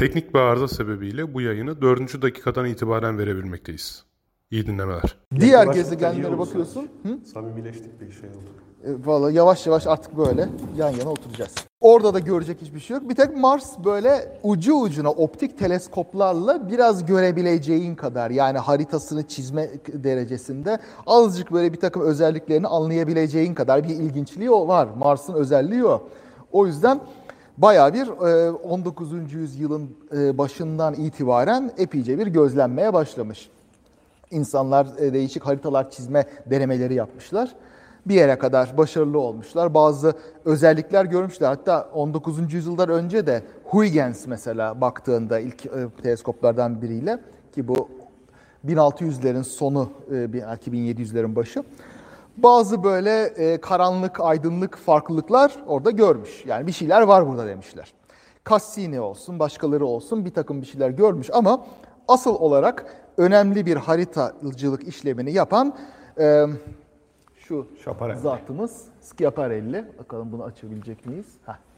Teknik bir arıza sebebiyle bu yayını 4. dakikadan itibaren verebilmekteyiz. İyi dinlemeler. Diğer iyi gezegenlere bakıyorsun. Hı? Samimileştik bir şey oldu. E, Valla yavaş yavaş artık böyle yan yana oturacağız. Orada da görecek hiçbir şey yok. Bir tek Mars böyle ucu ucuna optik teleskoplarla biraz görebileceğin kadar yani haritasını çizme derecesinde azıcık böyle bir takım özelliklerini anlayabileceğin kadar bir ilginçliği o var. Mars'ın özelliği o. O yüzden bayağı bir e, 19. yüzyılın e, başından itibaren epeyce bir gözlenmeye başlamış. İnsanlar e, değişik haritalar çizme denemeleri yapmışlar. Bir yere kadar başarılı olmuşlar. Bazı özellikler görmüşler. Hatta 19. yüzyıldan önce de Huygens mesela baktığında ilk e, teleskoplardan biriyle ki bu 1600'lerin sonu e, belki 1700'lerin başı. Bazı böyle e, karanlık, aydınlık farklılıklar orada görmüş. Yani bir şeyler var burada demişler. Cassini olsun, başkaları olsun bir takım bir şeyler görmüş ama asıl olarak önemli bir haritacılık işlemini yapan e, şu Schiaparelli. zatımız Schiaparelli. Bakalım bunu açabilecek miyiz? Heh.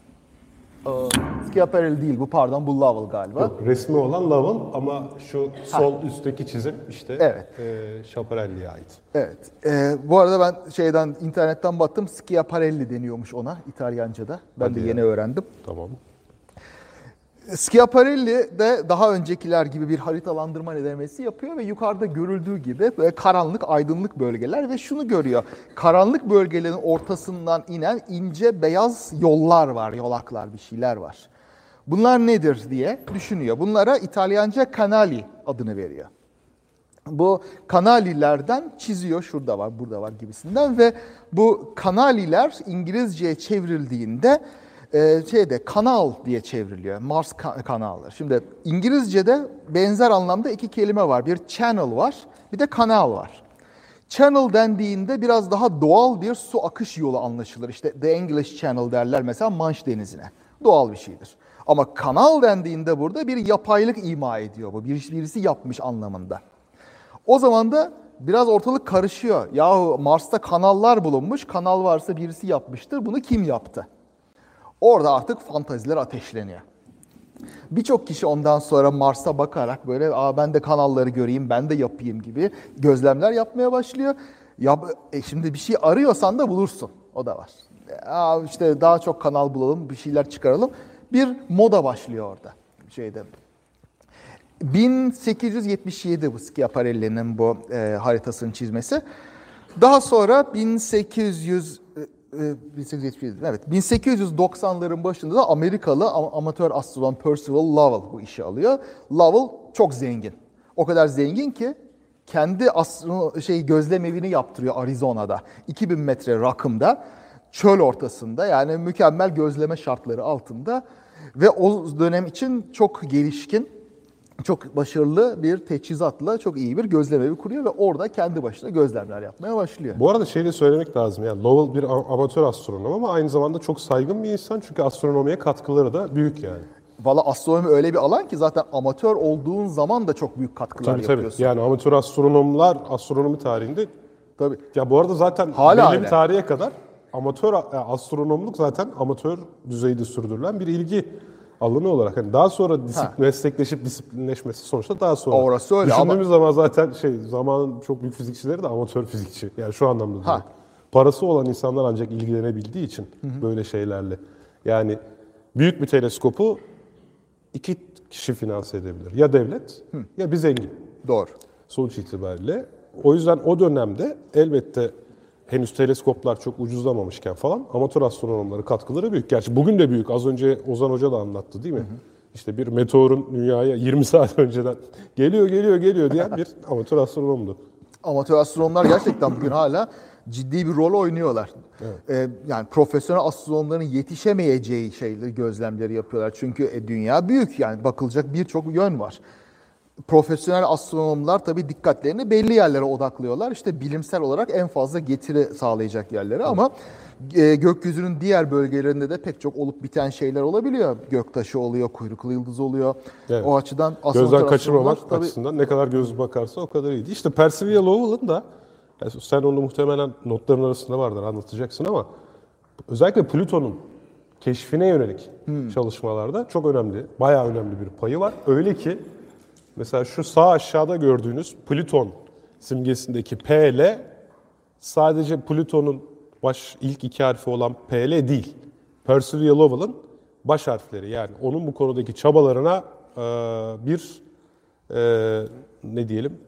Aa, Schiaparelli değil bu pardon bu Lovell galiba. Yok, resmi olan Lovell ama şu sol üstteki çizim işte Evet. e, Schiaparelli'ye ait. Evet. Ee, bu arada ben şeyden internetten baktım Schiaparelli deniyormuş ona İtalyanca'da. Ben Hadi de ya. yeni öğrendim. Tamam. Schiaparelli de daha öncekiler gibi bir haritalandırma denemesi yapıyor ve yukarıda görüldüğü gibi böyle karanlık, aydınlık bölgeler ve şunu görüyor. Karanlık bölgelerin ortasından inen ince beyaz yollar var, yolaklar, bir şeyler var. Bunlar nedir diye düşünüyor. Bunlara İtalyanca canali adını veriyor. Bu kanalilerden çiziyor, şurada var, burada var gibisinden ve bu kanaliler İngilizceye çevrildiğinde e, şeyde kanal diye çevriliyor. Mars ka- kanalları. Şimdi İngilizce'de benzer anlamda iki kelime var. Bir channel var, bir de kanal var. Channel dendiğinde biraz daha doğal bir su akış yolu anlaşılır. İşte The English Channel derler mesela Manş Denizi'ne. Doğal bir şeydir. Ama kanal dendiğinde burada bir yapaylık ima ediyor bu. Bir- Birisi yapmış anlamında. O zaman da biraz ortalık karışıyor. Yahu Mars'ta kanallar bulunmuş. Kanal varsa birisi yapmıştır. Bunu kim yaptı? Orada artık fantaziler ateşleniyor. Birçok kişi ondan sonra Mars'a bakarak böyle Aa, ben de kanalları göreyim, ben de yapayım gibi gözlemler yapmaya başlıyor. Ya, e, şimdi bir şey arıyorsan da bulursun. O da var. Aa, işte daha çok kanal bulalım, bir şeyler çıkaralım. Bir moda başlıyor orada şeyde. 1877 bu Schiaparelli'nin bu e, haritasını çizmesi. Daha sonra 1800 e, e, 1877 evet 1890'ların başında da Amerikalı ama- amatör astronom Percival Lovell bu işi alıyor. Lovell çok zengin. O kadar zengin ki kendi astro şey gözlem evini yaptırıyor Arizona'da. 2000 metre rakımda çöl ortasında yani mükemmel gözleme şartları altında ve o dönem için çok gelişkin çok başarılı bir teçhizatla çok iyi bir gözlem evi kuruyor ve orada kendi başına gözlemler yapmaya başlıyor. Bu arada şey de söylemek lazım. Yani Lowell bir amatör astronom ama aynı zamanda çok saygın bir insan. Çünkü astronomiye katkıları da büyük yani. Valla astronomi öyle bir alan ki zaten amatör olduğun zaman da çok büyük katkılar Tabii tabii. yapıyorsun. Yani amatör astronomlar astronomi tarihinde Tabii. ya bu arada zaten Hala belli bir tarihe kadar amatör astronomluk zaten amatör düzeyde sürdürülen bir ilgi alanı olarak. Hani daha sonra disip- Ha. meslekleşip disiplinleşmesi sonuçta daha sonra. Orası öyle Düşündüğümüz zaman zaten şey zamanın çok büyük fizikçileri de amatör fizikçi. Yani şu anlamda Ha. Parası olan insanlar ancak ilgilenebildiği için böyle şeylerle. Yani büyük bir teleskopu iki kişi finanse edebilir. Ya devlet ya bir zengin Doğru. sonuç itibariyle. O yüzden o dönemde elbette henüz teleskoplar çok ucuzlamamışken falan amatör astronomların katkıları büyük. Gerçi bugün de büyük. Az önce Ozan Hoca da anlattı değil mi? İşte bir meteorun dünyaya 20 saat önceden geliyor geliyor geliyor diyen bir amatör astronomdu. Amatör astronomlar gerçekten bugün hala ciddi bir rol oynuyorlar. Ee, yani profesyonel astronomların yetişemeyeceği şeyleri, gözlemleri yapıyorlar. Çünkü e, dünya büyük yani bakılacak birçok yön var. Profesyonel astronomlar tabii dikkatlerini belli yerlere odaklıyorlar. İşte bilimsel olarak en fazla getiri sağlayacak yerlere ama e, gökyüzünün diğer bölgelerinde de pek çok olup biten şeyler olabiliyor. Göktaşı oluyor, kuyruklu yıldız oluyor. Evet. O açıdan Gözden kaçırmamak tabii açısından ne kadar göz bakarsa o kadar iyiydi. İşte Percival Lowell'ın da yani sen onu muhtemelen notların arasında vardır anlatacaksın ama özellikle Plüton'un keşfine yönelik çalışmalarda çok önemli, bayağı önemli bir payı var. Öyle ki mesela şu sağ aşağıda gördüğünüz Plüton simgesindeki PL sadece Plüton'un baş ilk iki harfi olan PL değil. Percival Lowell'ın baş harfleri yani onun bu konudaki çabalarına e, bir e, ne diyelim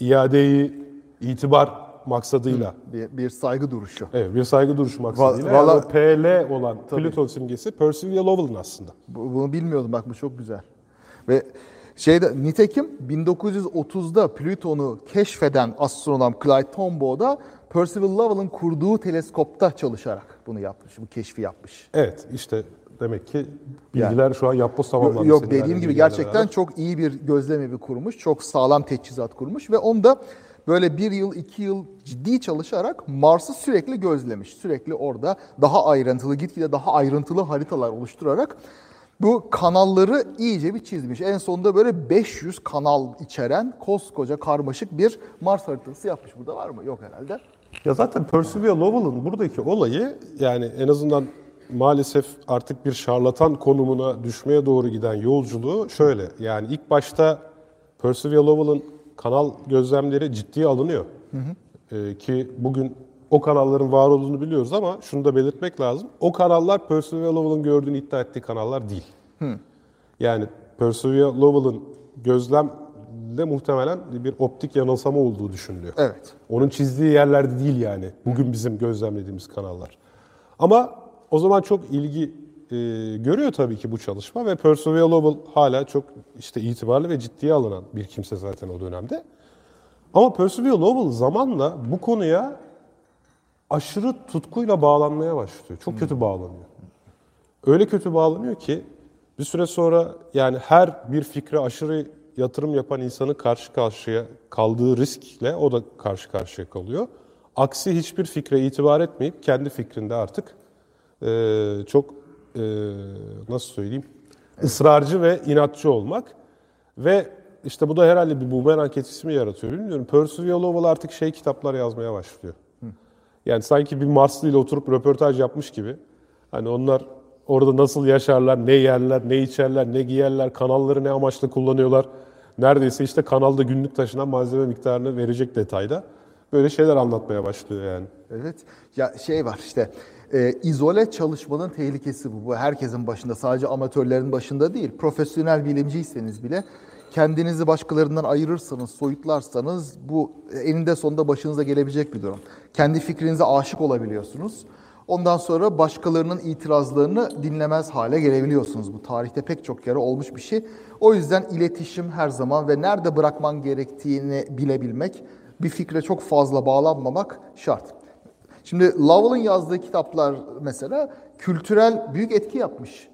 iadeyi itibar maksadıyla Bir, bir saygı duruşu. Evet, bir saygı duruşu maksadıyla. Va- valla- yani PL olan Plüton simgesi Percival Lowell'ın aslında. Bu- Bunu bilmiyordum bak bu çok güzel. Ve şeyde nitekim 1930'da Plüton'u keşfeden astronom Clyde Tombaugh da Percival Lowell'ın kurduğu teleskopta çalışarak bunu yapmış, bu keşfi yapmış. Evet, işte demek ki bilgiler şu an yapboz tamamlandı. Yok dediğim gibi gerçekten beraber. çok iyi bir gözlem evi kurmuş, çok sağlam teçhizat kurmuş ve onda böyle bir yıl, iki yıl ciddi çalışarak Mars'ı sürekli gözlemiş. Sürekli orada daha ayrıntılı, gitgide daha ayrıntılı haritalar oluşturarak bu kanalları iyice bir çizmiş. En sonunda böyle 500 kanal içeren koskoca karmaşık bir Mars haritası yapmış. Burada var mı? Yok herhalde. Ya zaten Percival Lowell'ın buradaki olayı yani en azından maalesef artık bir şarlatan konumuna düşmeye doğru giden yolculuğu şöyle. Yani ilk başta Percival Lowell'ın kanal gözlemleri ciddiye alınıyor. Ee, ki bugün o kanalların var olduğunu biliyoruz ama şunu da belirtmek lazım. O kanallar Percival Lowell'ın gördüğünü iddia ettiği kanallar değil. Yani Percival Lowell'ın gözlemde muhtemelen bir optik yanılsama olduğu düşünülüyor. Evet. Onun çizdiği yerlerde değil yani. Bugün bizim gözlemlediğimiz kanallar. Ama o zaman çok ilgi e, görüyor tabii ki bu çalışma ve Percival Lowell hala çok işte itibarlı ve ciddiye alınan bir kimse zaten o dönemde. Ama Percival Lowell zamanla bu konuya aşırı tutkuyla bağlanmaya başlıyor. Çok kötü bağlanıyor. Öyle kötü bağlanıyor ki bir süre sonra yani her bir fikre aşırı yatırım yapan insanın karşı karşıya kaldığı riskle o da karşı karşıya kalıyor. Aksi hiçbir fikre itibar etmeyip kendi fikrinde artık eee, çok eee, nasıl söyleyeyim ısrarcı ve inatçı olmak ve işte bu da herhalde bir bumerang etkisi mi yaratıyor bilmiyorum. Percival Lowell artık şey kitaplar yazmaya başlıyor. Yani sanki bir Marslı ile oturup röportaj yapmış gibi. Hani onlar orada nasıl yaşarlar, ne yerler, ne içerler, ne giyerler, kanalları ne amaçla kullanıyorlar. Neredeyse işte kanalda günlük taşınan malzeme miktarını verecek detayda. Böyle şeyler anlatmaya başlıyor yani. Evet. Ya şey var işte e, izole çalışmanın tehlikesi bu. Bu herkesin başında sadece amatörlerin başında değil. Profesyonel bilimciyseniz bile kendinizi başkalarından ayırırsanız, soyutlarsanız bu eninde sonunda başınıza gelebilecek bir durum. Kendi fikrinize aşık olabiliyorsunuz. Ondan sonra başkalarının itirazlarını dinlemez hale gelebiliyorsunuz. Bu tarihte pek çok kere olmuş bir şey. O yüzden iletişim her zaman ve nerede bırakman gerektiğini bilebilmek, bir fikre çok fazla bağlanmamak şart. Şimdi Lowell'ın yazdığı kitaplar mesela kültürel büyük etki yapmış.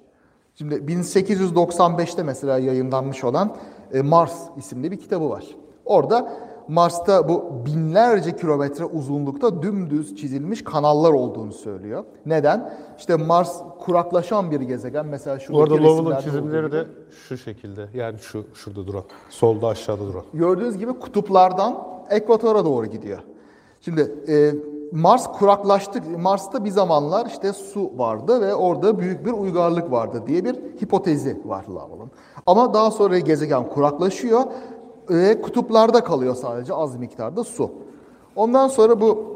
Şimdi 1895'te mesela yayınlanmış olan Mars isimli bir kitabı var. Orada Mars'ta bu binlerce kilometre uzunlukta dümdüz çizilmiş kanallar olduğunu söylüyor. Neden? İşte Mars kuraklaşan bir gezegen. Mesela Bu şuradaki arada Lowell'ın çizimleri de şu şekilde. Yani şu şurada duran. Solda aşağıda duran. Gördüğünüz gibi kutuplardan ekvatora doğru gidiyor. Şimdi e, Mars kuraklaştı. Mars'ta bir zamanlar işte su vardı ve orada büyük bir uygarlık vardı diye bir hipotezi var Lowell'ın. Ama daha sonra gezegen kuraklaşıyor ve kutuplarda kalıyor sadece az miktarda su. Ondan sonra bu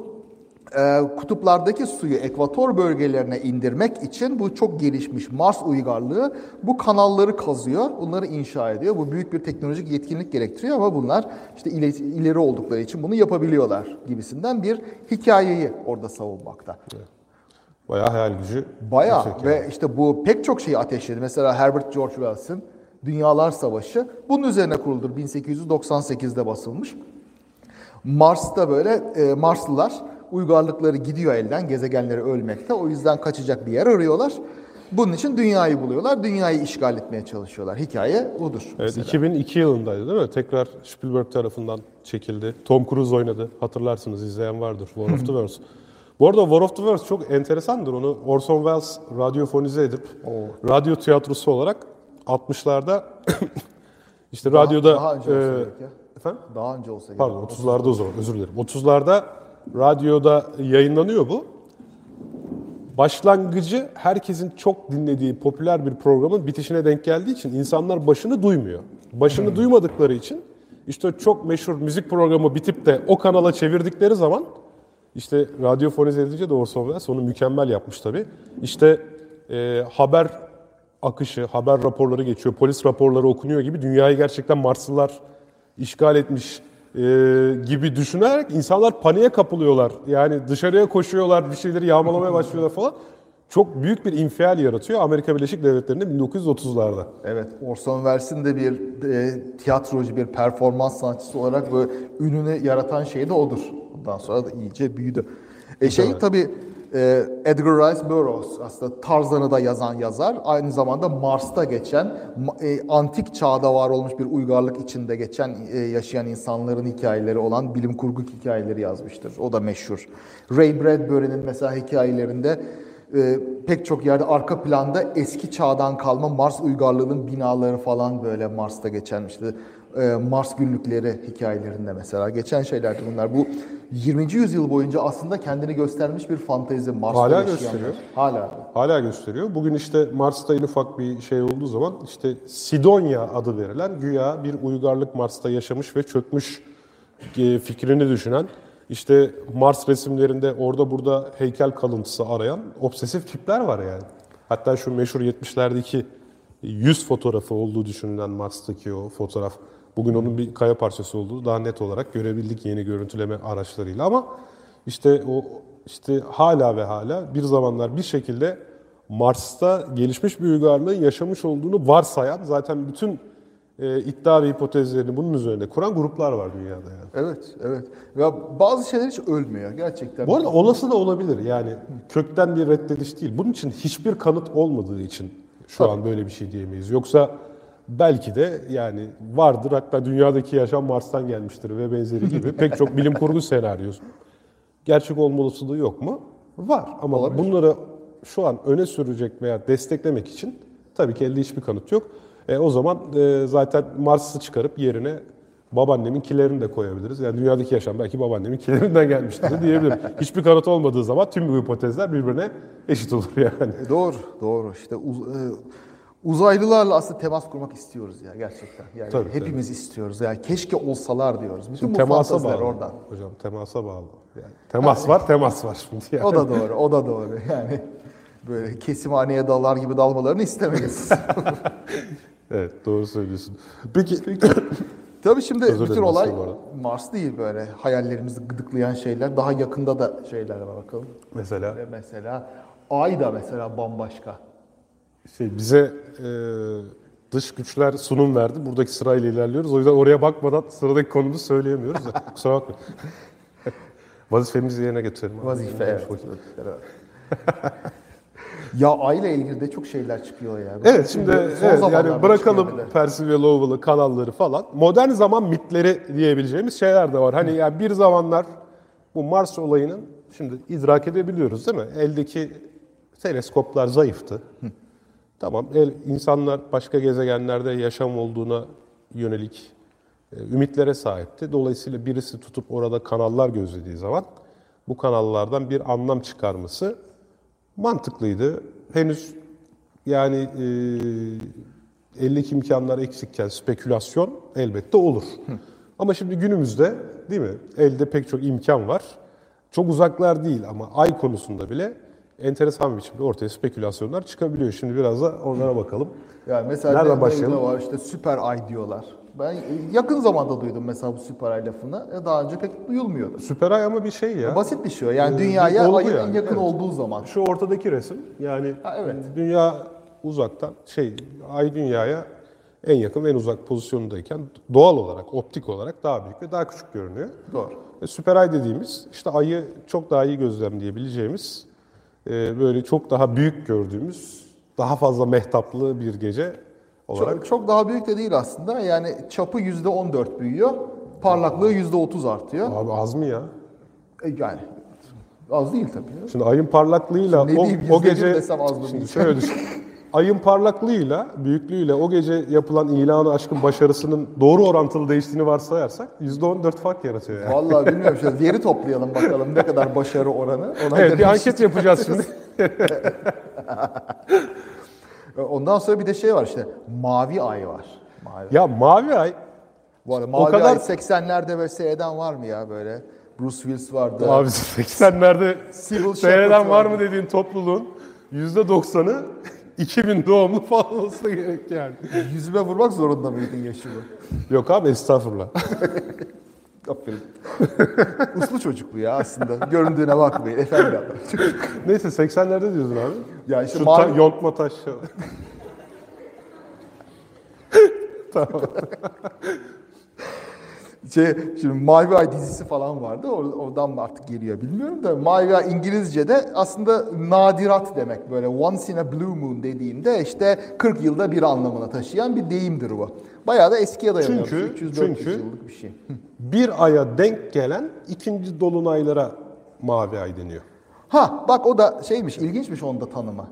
e, kutuplardaki suyu ekvator bölgelerine indirmek için bu çok gelişmiş Mars uygarlığı bu kanalları kazıyor, bunları inşa ediyor. Bu büyük bir teknolojik yetkinlik gerektiriyor ama bunlar işte ile- ileri oldukları için bunu yapabiliyorlar gibisinden bir hikayeyi orada savunmakta. Bayağı hayal gücü. Bayağı ve işte bu pek çok şeyi ateşledi. Mesela Herbert George Wells'ın Dünyalar Savaşı bunun üzerine kuruldur. 1898'de basılmış. Mars'ta böyle e, Marslılar uygarlıkları gidiyor elden, gezegenleri ölmekte. O yüzden kaçacak bir yer arıyorlar. Bunun için dünyayı buluyorlar, dünyayı işgal etmeye çalışıyorlar. Hikaye budur. Evet, mesela. 2002 yılındaydı değil mi? Tekrar Spielberg tarafından çekildi. Tom Cruise oynadı. Hatırlarsınız izleyen vardır. War of the Worlds. Bu arada War of the Worlds çok enteresandır. Onu Orson Welles radyofonize edip radyo tiyatrosu olarak 60'larda işte Daha- radyoda daha önce e, ya. efendim? Daha önce olsa. Pardon 30'larda o zaman özür dilerim. 30'larda radyoda yayınlanıyor bu. başlangıcı herkesin çok dinlediği popüler bir programın bitişine denk geldiği için insanlar başını duymuyor. Başını duymadıkları için işte çok meşhur müzik programı bitip de o kanala çevirdikleri zaman işte radyofonize edince de Orson Welles onu mükemmel yapmış tabii. İşte e, haber akışı, haber raporları geçiyor, polis raporları okunuyor gibi dünyayı gerçekten Marslılar işgal etmiş e, gibi düşünerek insanlar paniğe kapılıyorlar. Yani dışarıya koşuyorlar, bir şeyleri yağmalamaya başlıyorlar falan. Çok büyük bir infial yaratıyor Amerika Birleşik Devletleri'nde 1930'larda. Evet, Orson Welles'in de bir e, tiyatrocu, bir performans sanatçısı olarak böyle ününü yaratan şey de odur. Ondan sonra da iyice büyüdü. E şey tabii e, Edgar Rice Burroughs aslında Tarzan'ı da yazan yazar. Aynı zamanda Mars'ta geçen, e, antik çağda var olmuş bir uygarlık içinde geçen, e, yaşayan insanların hikayeleri olan bilim kurgu hikayeleri yazmıştır. O da meşhur. Ray Bradbury'nin mesela hikayelerinde e, pek çok yerde arka planda eski çağdan kalma Mars uygarlığının binaları falan böyle Mars'ta geçen işte e, Mars günlükleri hikayelerinde mesela geçen şeylerdi bunlar. Bu 20. yüzyıl boyunca aslında kendini göstermiş bir fantezi Mars'ta Hala yaşayanlar. gösteriyor. Hala. Hala gösteriyor. Bugün işte Mars'ta en ufak bir şey olduğu zaman işte Sidonya adı verilen güya bir uygarlık Mars'ta yaşamış ve çökmüş e, fikrini düşünen işte Mars resimlerinde orada burada heykel kalıntısı arayan obsesif tipler var yani. Hatta şu meşhur 70'lerdeki yüz fotoğrafı olduğu düşünülen Mars'taki o fotoğraf. Bugün onun bir kaya parçası olduğu daha net olarak görebildik yeni görüntüleme araçlarıyla ama işte o işte hala ve hala bir zamanlar bir şekilde Mars'ta gelişmiş bir uygarlığın yaşamış olduğunu varsayan zaten bütün e, iddia ve hipotezlerini bunun üzerine kuran gruplar var dünyada yani. Evet, evet. Ya bazı şeyler hiç ölmüyor gerçekten. Bu arada olası da olabilir yani kökten bir reddediş değil. Bunun için hiçbir kanıt olmadığı için şu an böyle bir şey diyemeyiz. Yoksa belki de yani vardır hatta dünyadaki yaşam Mars'tan gelmiştir ve benzeri gibi pek çok bilim kurgu senaryosu. Gerçek olma olasılığı yok mu? Var ama Olabilir. bunları şu an öne sürecek veya desteklemek için tabii ki elde hiçbir kanıt yok. E, o zaman e, zaten Mars'ı çıkarıp yerine babaannemin kilerini de koyabiliriz. Yani dünyadaki yaşam belki babaannemin kilerinden gelmiştir diyebilirim. Hiçbir kanıt olmadığı zaman tüm bu hipotezler birbirine eşit olur yani. E, Doğru, doğru. İşte uz- e, uzaylılarla aslında temas kurmak istiyoruz ya gerçekten. Yani Tabii, hepimiz istiyoruz. Yani keşke olsalar diyoruz. Bütün Şimdi bu temasa bağlı. oradan. Hocam temasa bağlı. Yani temas var, temas var şimdi. Yani. O da doğru, o da doğru. Yani böyle kesimhaneye dalar gibi dalmalarını istemeyiz. Evet, doğru söylüyorsun. Peki, Tabii şimdi Özür bütün olay. Mars değil böyle hayallerimizi gıdıklayan şeyler. Daha yakında da şeyler var bakalım. mesela Ve mesela Ay da mesela bambaşka. Şey bize e, dış güçler sunum verdi. Buradaki sırayla ilerliyoruz. O yüzden oraya bakmadan sıradaki konumuzu söyleyemiyoruz. da. Kusura bakmayın. Vazifemizi yerine getirelim. abi. Vazife evet. Ya Ay ile ilgili de çok şeyler çıkıyor ya. Evet şimdi Son evet, zamanlarda yani bırakalım çıkıyor. Percy ve Lowell'ı, kanalları falan. Modern zaman mitleri diyebileceğimiz şeyler de var. Hani yani bir zamanlar bu Mars olayının şimdi idrak edebiliyoruz değil mi? Eldeki teleskoplar zayıftı. Tamam el, insanlar başka gezegenlerde yaşam olduğuna yönelik e, ümitlere sahipti. Dolayısıyla birisi tutup orada kanallar gözlediği zaman bu kanallardan bir anlam çıkarması mantıklıydı. Henüz yani e, eldeki imkanlar eksikken spekülasyon elbette olur. Ama şimdi günümüzde değil mi? Elde pek çok imkan var. Çok uzaklar değil ama ay konusunda bile enteresan bir biçimde ortaya spekülasyonlar çıkabiliyor. Şimdi biraz da onlara bakalım. Yani mesela Nereden ne- başlayalım? var işte süper ay diyorlar. Ben yakın zamanda duydum mesela bu süper ay lafını. E, Daha önce pek duyulmuyordu. Süper ay ama bir şey ya. Basit bir şey o. Yani Ee, dünyaya olgu ayın en yani, yakın evet. olduğu zaman. Şu ortadaki resim yani Ha, evet. dünya uzaktan şey ay dünyaya en yakın en uzak pozisyondayken doğal olarak optik olarak daha büyük ve daha küçük görünüyor. Doğru. E, süper ay dediğimiz işte ayı çok daha iyi gözlemleyebileceğimiz e, böyle çok daha büyük gördüğümüz daha fazla mehtaplı bir gece olarak Çok, çok daha büyük de değil aslında. Yani çapı %14 büyüyor. Parlaklığı %30 artıyor. abi az mı ya? E, Yani az değil tabii. Şimdi ayın parlaklığıyla Ne o, diyeyim, o gece desem az mı şimdi şöyle düşün. Ayın parlaklığıyla, büyüklüğüyle o gece yapılan ilanı aşkın başarısının doğru orantılı değiştiğini varsayarsak %14 fark yaratıyor yani. Vallahi bilmiyorum. Şöyle veri toplayalım bakalım ne kadar başarı oranı. Ona Evet bir anket yapacağız şimdi. Ondan sonra bir de şey var işte mavi ay var. Mavi. Ya Mavi Ay Bu arada mavi kadar- ay 80'lerde böyle seyreden var mı ya böyle? Bruce Willis vardı. Abi 80'lerde Civil seyreden var mı dediğin topluluğun %90'ı 2000 doğumlu falan olsa gerek yani. Yüzüme vurmak zorunda mıydın yaşımı? Yok abi estağfurullah. Aferin. Uslu çocuk bu ya aslında. Göründüğüne bakmayın efendim. Neyse 80'lerde diyorsun abi. Ya işte Şu mavi- ta- yontma taş. Şey, şimdi Mavi Ay dizisi falan vardı. Or- Oradan mı artık geliyor bilmiyorum da. Mavi Ay İngilizce'de aslında nadirat demek. Böyle once in a blue moon dediğinde işte 40 yılda bir anlamına taşıyan bir deyimdir bu. Bayağı da eskiye dayanıyor. Çünkü- 300 çünkü- 400 yıllık bir şey. Bir aya denk gelen ikinci dolunaylara Mavi Ay deniyor. Ha bak o da şeymiş ilginçmiş onda tanımı.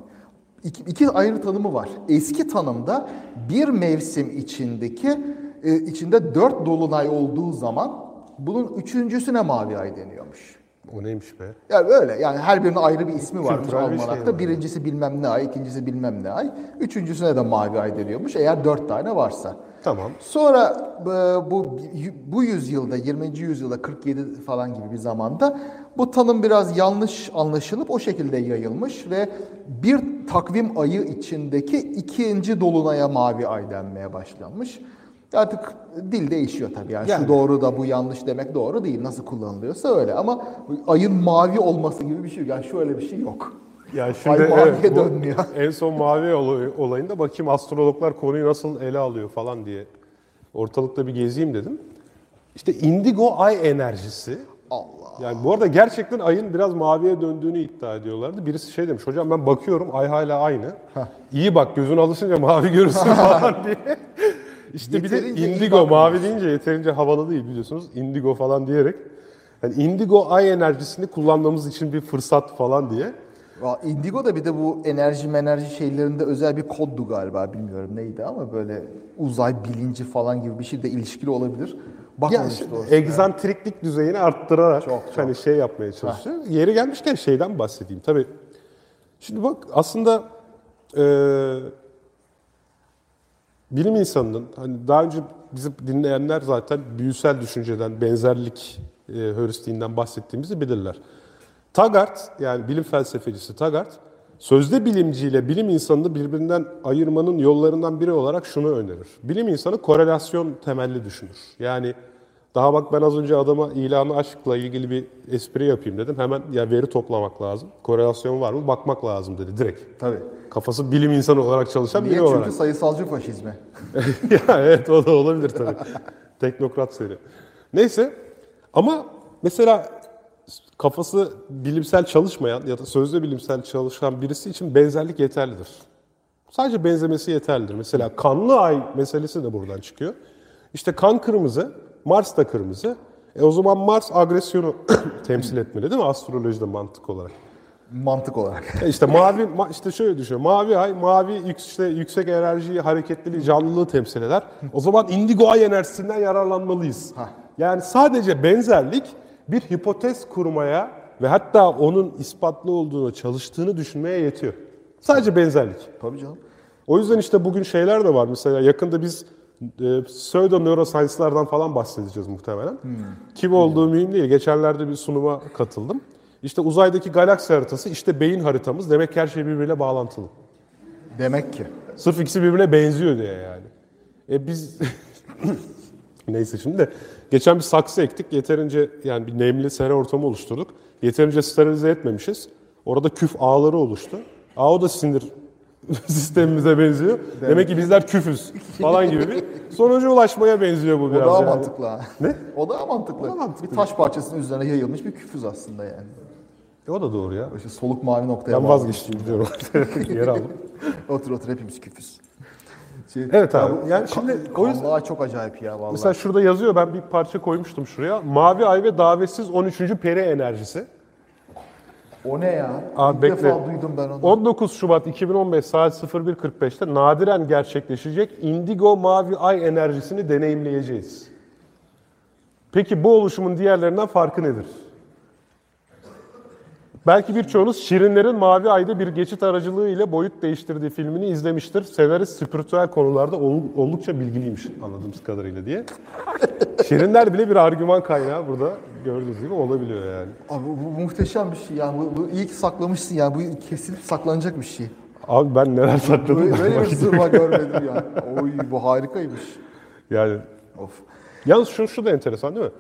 İki, iki ayrı tanımı var. Eski tanımda bir mevsim içindeki e, içinde dört dolunay olduğu zaman bunun üçüncüsüne mavi ay deniyormuş. O neymiş be? Yani öyle yani her birinin ayrı bir ismi varmış Kültürel şey almanakta. var. Birincisi bilmem ne ay, ikincisi bilmem ne ay. Üçüncüsüne de mavi ay deniyormuş eğer dört tane varsa. Tamam. Sonra e, bu bu yüzyılda 20. yüzyılda 47 falan gibi bir zamanda bu tanım biraz yanlış anlaşılıp o şekilde yayılmış ve bir takvim ayı içindeki ikinci dolunaya mavi ay denmeye başlanmış. Artık dil değişiyor tabii yani, Yani. şu doğru da bu yanlış demek doğru değil nasıl kullanılıyorsa öyle ama ayın mavi olması gibi bir şey yok. Yani şöyle bir şey yok. Ya Ay maviye bu dönmüyor. En son mavi olay- olayında bakayım astrologlar konuyu nasıl ele alıyor falan diye ortalıkta bir gezeyim dedim. İşte indigo ay enerjisi. Allah. Yani bu arada gerçekten ayın biraz maviye döndüğünü iddia ediyorlardı. Birisi şey demiş, hocam ben bakıyorum ay hala aynı. İyi bak gözün alışınca mavi görürsün falan diye. İşte bir de indigo, mavi deyince yeterince havalı değil biliyorsunuz. Indigo falan diyerek. Yani indigo ay enerjisini kullanmamız için bir fırsat falan diye. Ya Indigo da bir de bu enerji enerji şeylerinde özel bir koddu galiba bilmiyorum neydi ama böyle uzay bilinci falan gibi bir şey de ilişkili olabilir. Ya Bakmamış işte egzantriklik düzeyini arttırarak Çok, çok. hani şey yapmaya çalışıyor. Yeri gelmişken şeyden bahsedeyim. Tabii şimdi bak aslında bilim insanının hani daha önce bizi dinleyenler zaten büyüsel düşünceden, benzerlik e, heuristiğinden bahsettiğimizi bilirler. Taggart yani bilim felsefecisi Taggart sözde bilimciyle bilim insanını birbirinden ayırmanın yollarından biri olarak şunu önerir. Bilim insanı korelasyon temelli düşünür. Yani daha bak ben az önce adama ilanı aşkla ilgili bir espri yapayım dedim. Hemen ya veri toplamak lazım. Korelasyon var mı? Bakmak lazım dedi direkt. Tabii. Kafası bilim insanı olarak çalışan Niye? biri olarak. Çünkü sayısalcı faşizmi. ya evet o da olabilir tabii. Teknokrat seri. Neyse ama mesela kafası bilimsel çalışmayan ya da sözde bilimsel çalışan birisi için benzerlik yeterlidir. Sadece benzemesi yeterlidir. Mesela kanlı ay meselesi de buradan çıkıyor. İşte kan kırmızı, Mars da kırmızı. E o zaman Mars agresyonu temsil etmeli değil mi astrolojide mantık olarak? Mantık olarak. E İşte mavi ma- işte şöyle düşün. Mavi ay mavi yük- işte yüksek enerjiyi, hareketliliği, canlılığı temsil eder. O zaman indigo ay enerjisinden yararlanmalıyız. Yani sadece benzerlik bir hipotez kurmaya ve hatta onun ispatlı olduğunu, çalıştığını düşünmeye yetiyor. Sadece benzerlik. Tabii canım. O yüzden işte bugün şeyler de var. Mesela yakında biz e, pseudo neuroscience'lardan falan bahsedeceğiz muhtemelen. Kim olduğu mühim değil. Geçenlerde bir sunuma katıldım. İşte uzaydaki galaksi haritası, işte beyin haritamız. Demek ki her şey birbiriyle bağlantılı. Demek ki. Sırf ikisi birbirine benziyor diye yani. E biz... Neyse şimdi de geçen bir saksı ektik. Yeterince yani bir nemli sera ortamı oluşturduk. Yeterince sterilize etmemişiz. Orada küf ağları oluştu. Aa o da sinir sistemimize benziyor. Demek ki bizler küfüz falan gibi bir sonuca ulaşmaya benziyor bu O biraz. daha yani. mantıklı ha. Ne? O daha mantıklı. O da mantıklı. Bir taş parçasının üzerine yayılmış bir küfüz aslında yani. E, o da doğru ya. İşte soluk mavi noktaya Ben vazgeçtim gidiyorum. Yer aldım. Otur otur hepimiz küfüz. Şey, Evet abi, bu yani şimdi o yüzden- çok acayip ya vallahi. Mesela şurada yazıyor ben bir parça koymuştum şuraya. Mavi ay ve davetsiz 13. peri enerjisi. O ne ya? Abi İlk bekle. defa duydum ben onu. 19 Şubat 2015 saat 01.45'te nadiren gerçekleşecek indigo mavi ay enerjisini deneyimleyeceğiz. Peki bu oluşumun diğerlerinden farkı nedir? Belki birçoğunuz Şirinlerin Mavi Ay'da bir geçit aracılığı ile boyut değiştirdiği filmini izlemiştir. Senarist spiritüel konularda ol- oldukça bilgiliymiş anladığımız kadarıyla diye. Şirinler bile bir argüman kaynağı burada gördüğünüz gibi olabiliyor yani. Abi bu, muhteşem bir şey ya. Bu, bu iyi ki saklamışsın ya. Bu kesilip saklanacak bir şey. Abi ben neler sakladım Böyle, böyle bir zırva görmedim ya. Oy bu harikaymış. Yani Of. Yalnız şu, şu da enteresan değil mi?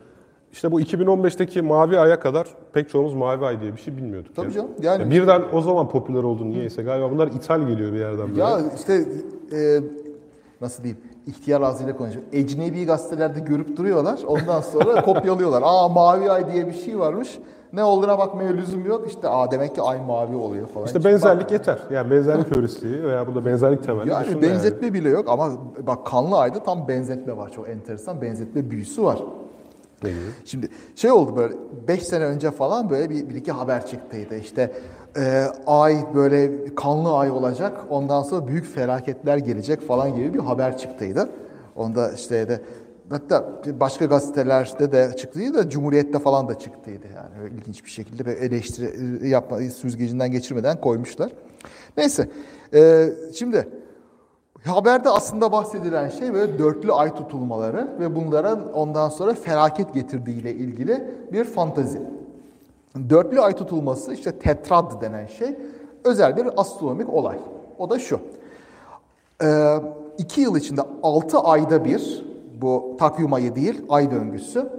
İşte bu 2015'teki Mavi Ay'a kadar pek çoğumuz Mavi Ay diye bir şey bilmiyorduk. Tabii yani. canım, yani- Ya birden o zaman popüler oldu niyeyse. Galiba bunlar ithal geliyor bir yerden böyle. Ya işte e, nasıl diyeyim ihtiyar ağzıyla konuşuyor. Ecnebi gazetelerde görüp duruyorlar. Ondan sonra kopyalıyorlar. Aa mavi ay diye bir şey varmış. Ne olduğuna bakmaya lüzum yok. İşte aa demek ki ay mavi oluyor falan. İşte Hiç benzerlik bak- yeter. Yani benzerlik heurisliği veya burada benzerlik temelli Yani benzetme bile yok ama bak kanlı ayda tam benzetme var. Çok enteresan benzetme büyüsü var. Gibi? Şimdi şey oldu böyle 5 sene önce falan böyle bir, bir iki haber çıktıydı. İşte e, ay böyle kanlı ay olacak. Ondan sonra büyük felaketler gelecek falan gibi bir haber çıktıydı. Onda işte de hatta başka gazetelerde de çıktıydı da Cumhuriyet'te falan da çıktıydı. Yani öyle ilginç bir şekilde bir eleştiri yapma süzgecinden geçirmeden koymuşlar. Neyse. e, şimdi Haberde aslında bahsedilen şey böyle dörtlü ay tutulmaları ve bunların ondan sonra felaket getirdiğiyle ilgili bir fantazi. Dörtlü ay tutulması işte tetrad denen şey özel bir astronomik olay. O da şu. Ee, iki yıl içinde altı ayda bir bu takvim ayı değil ay döngüsü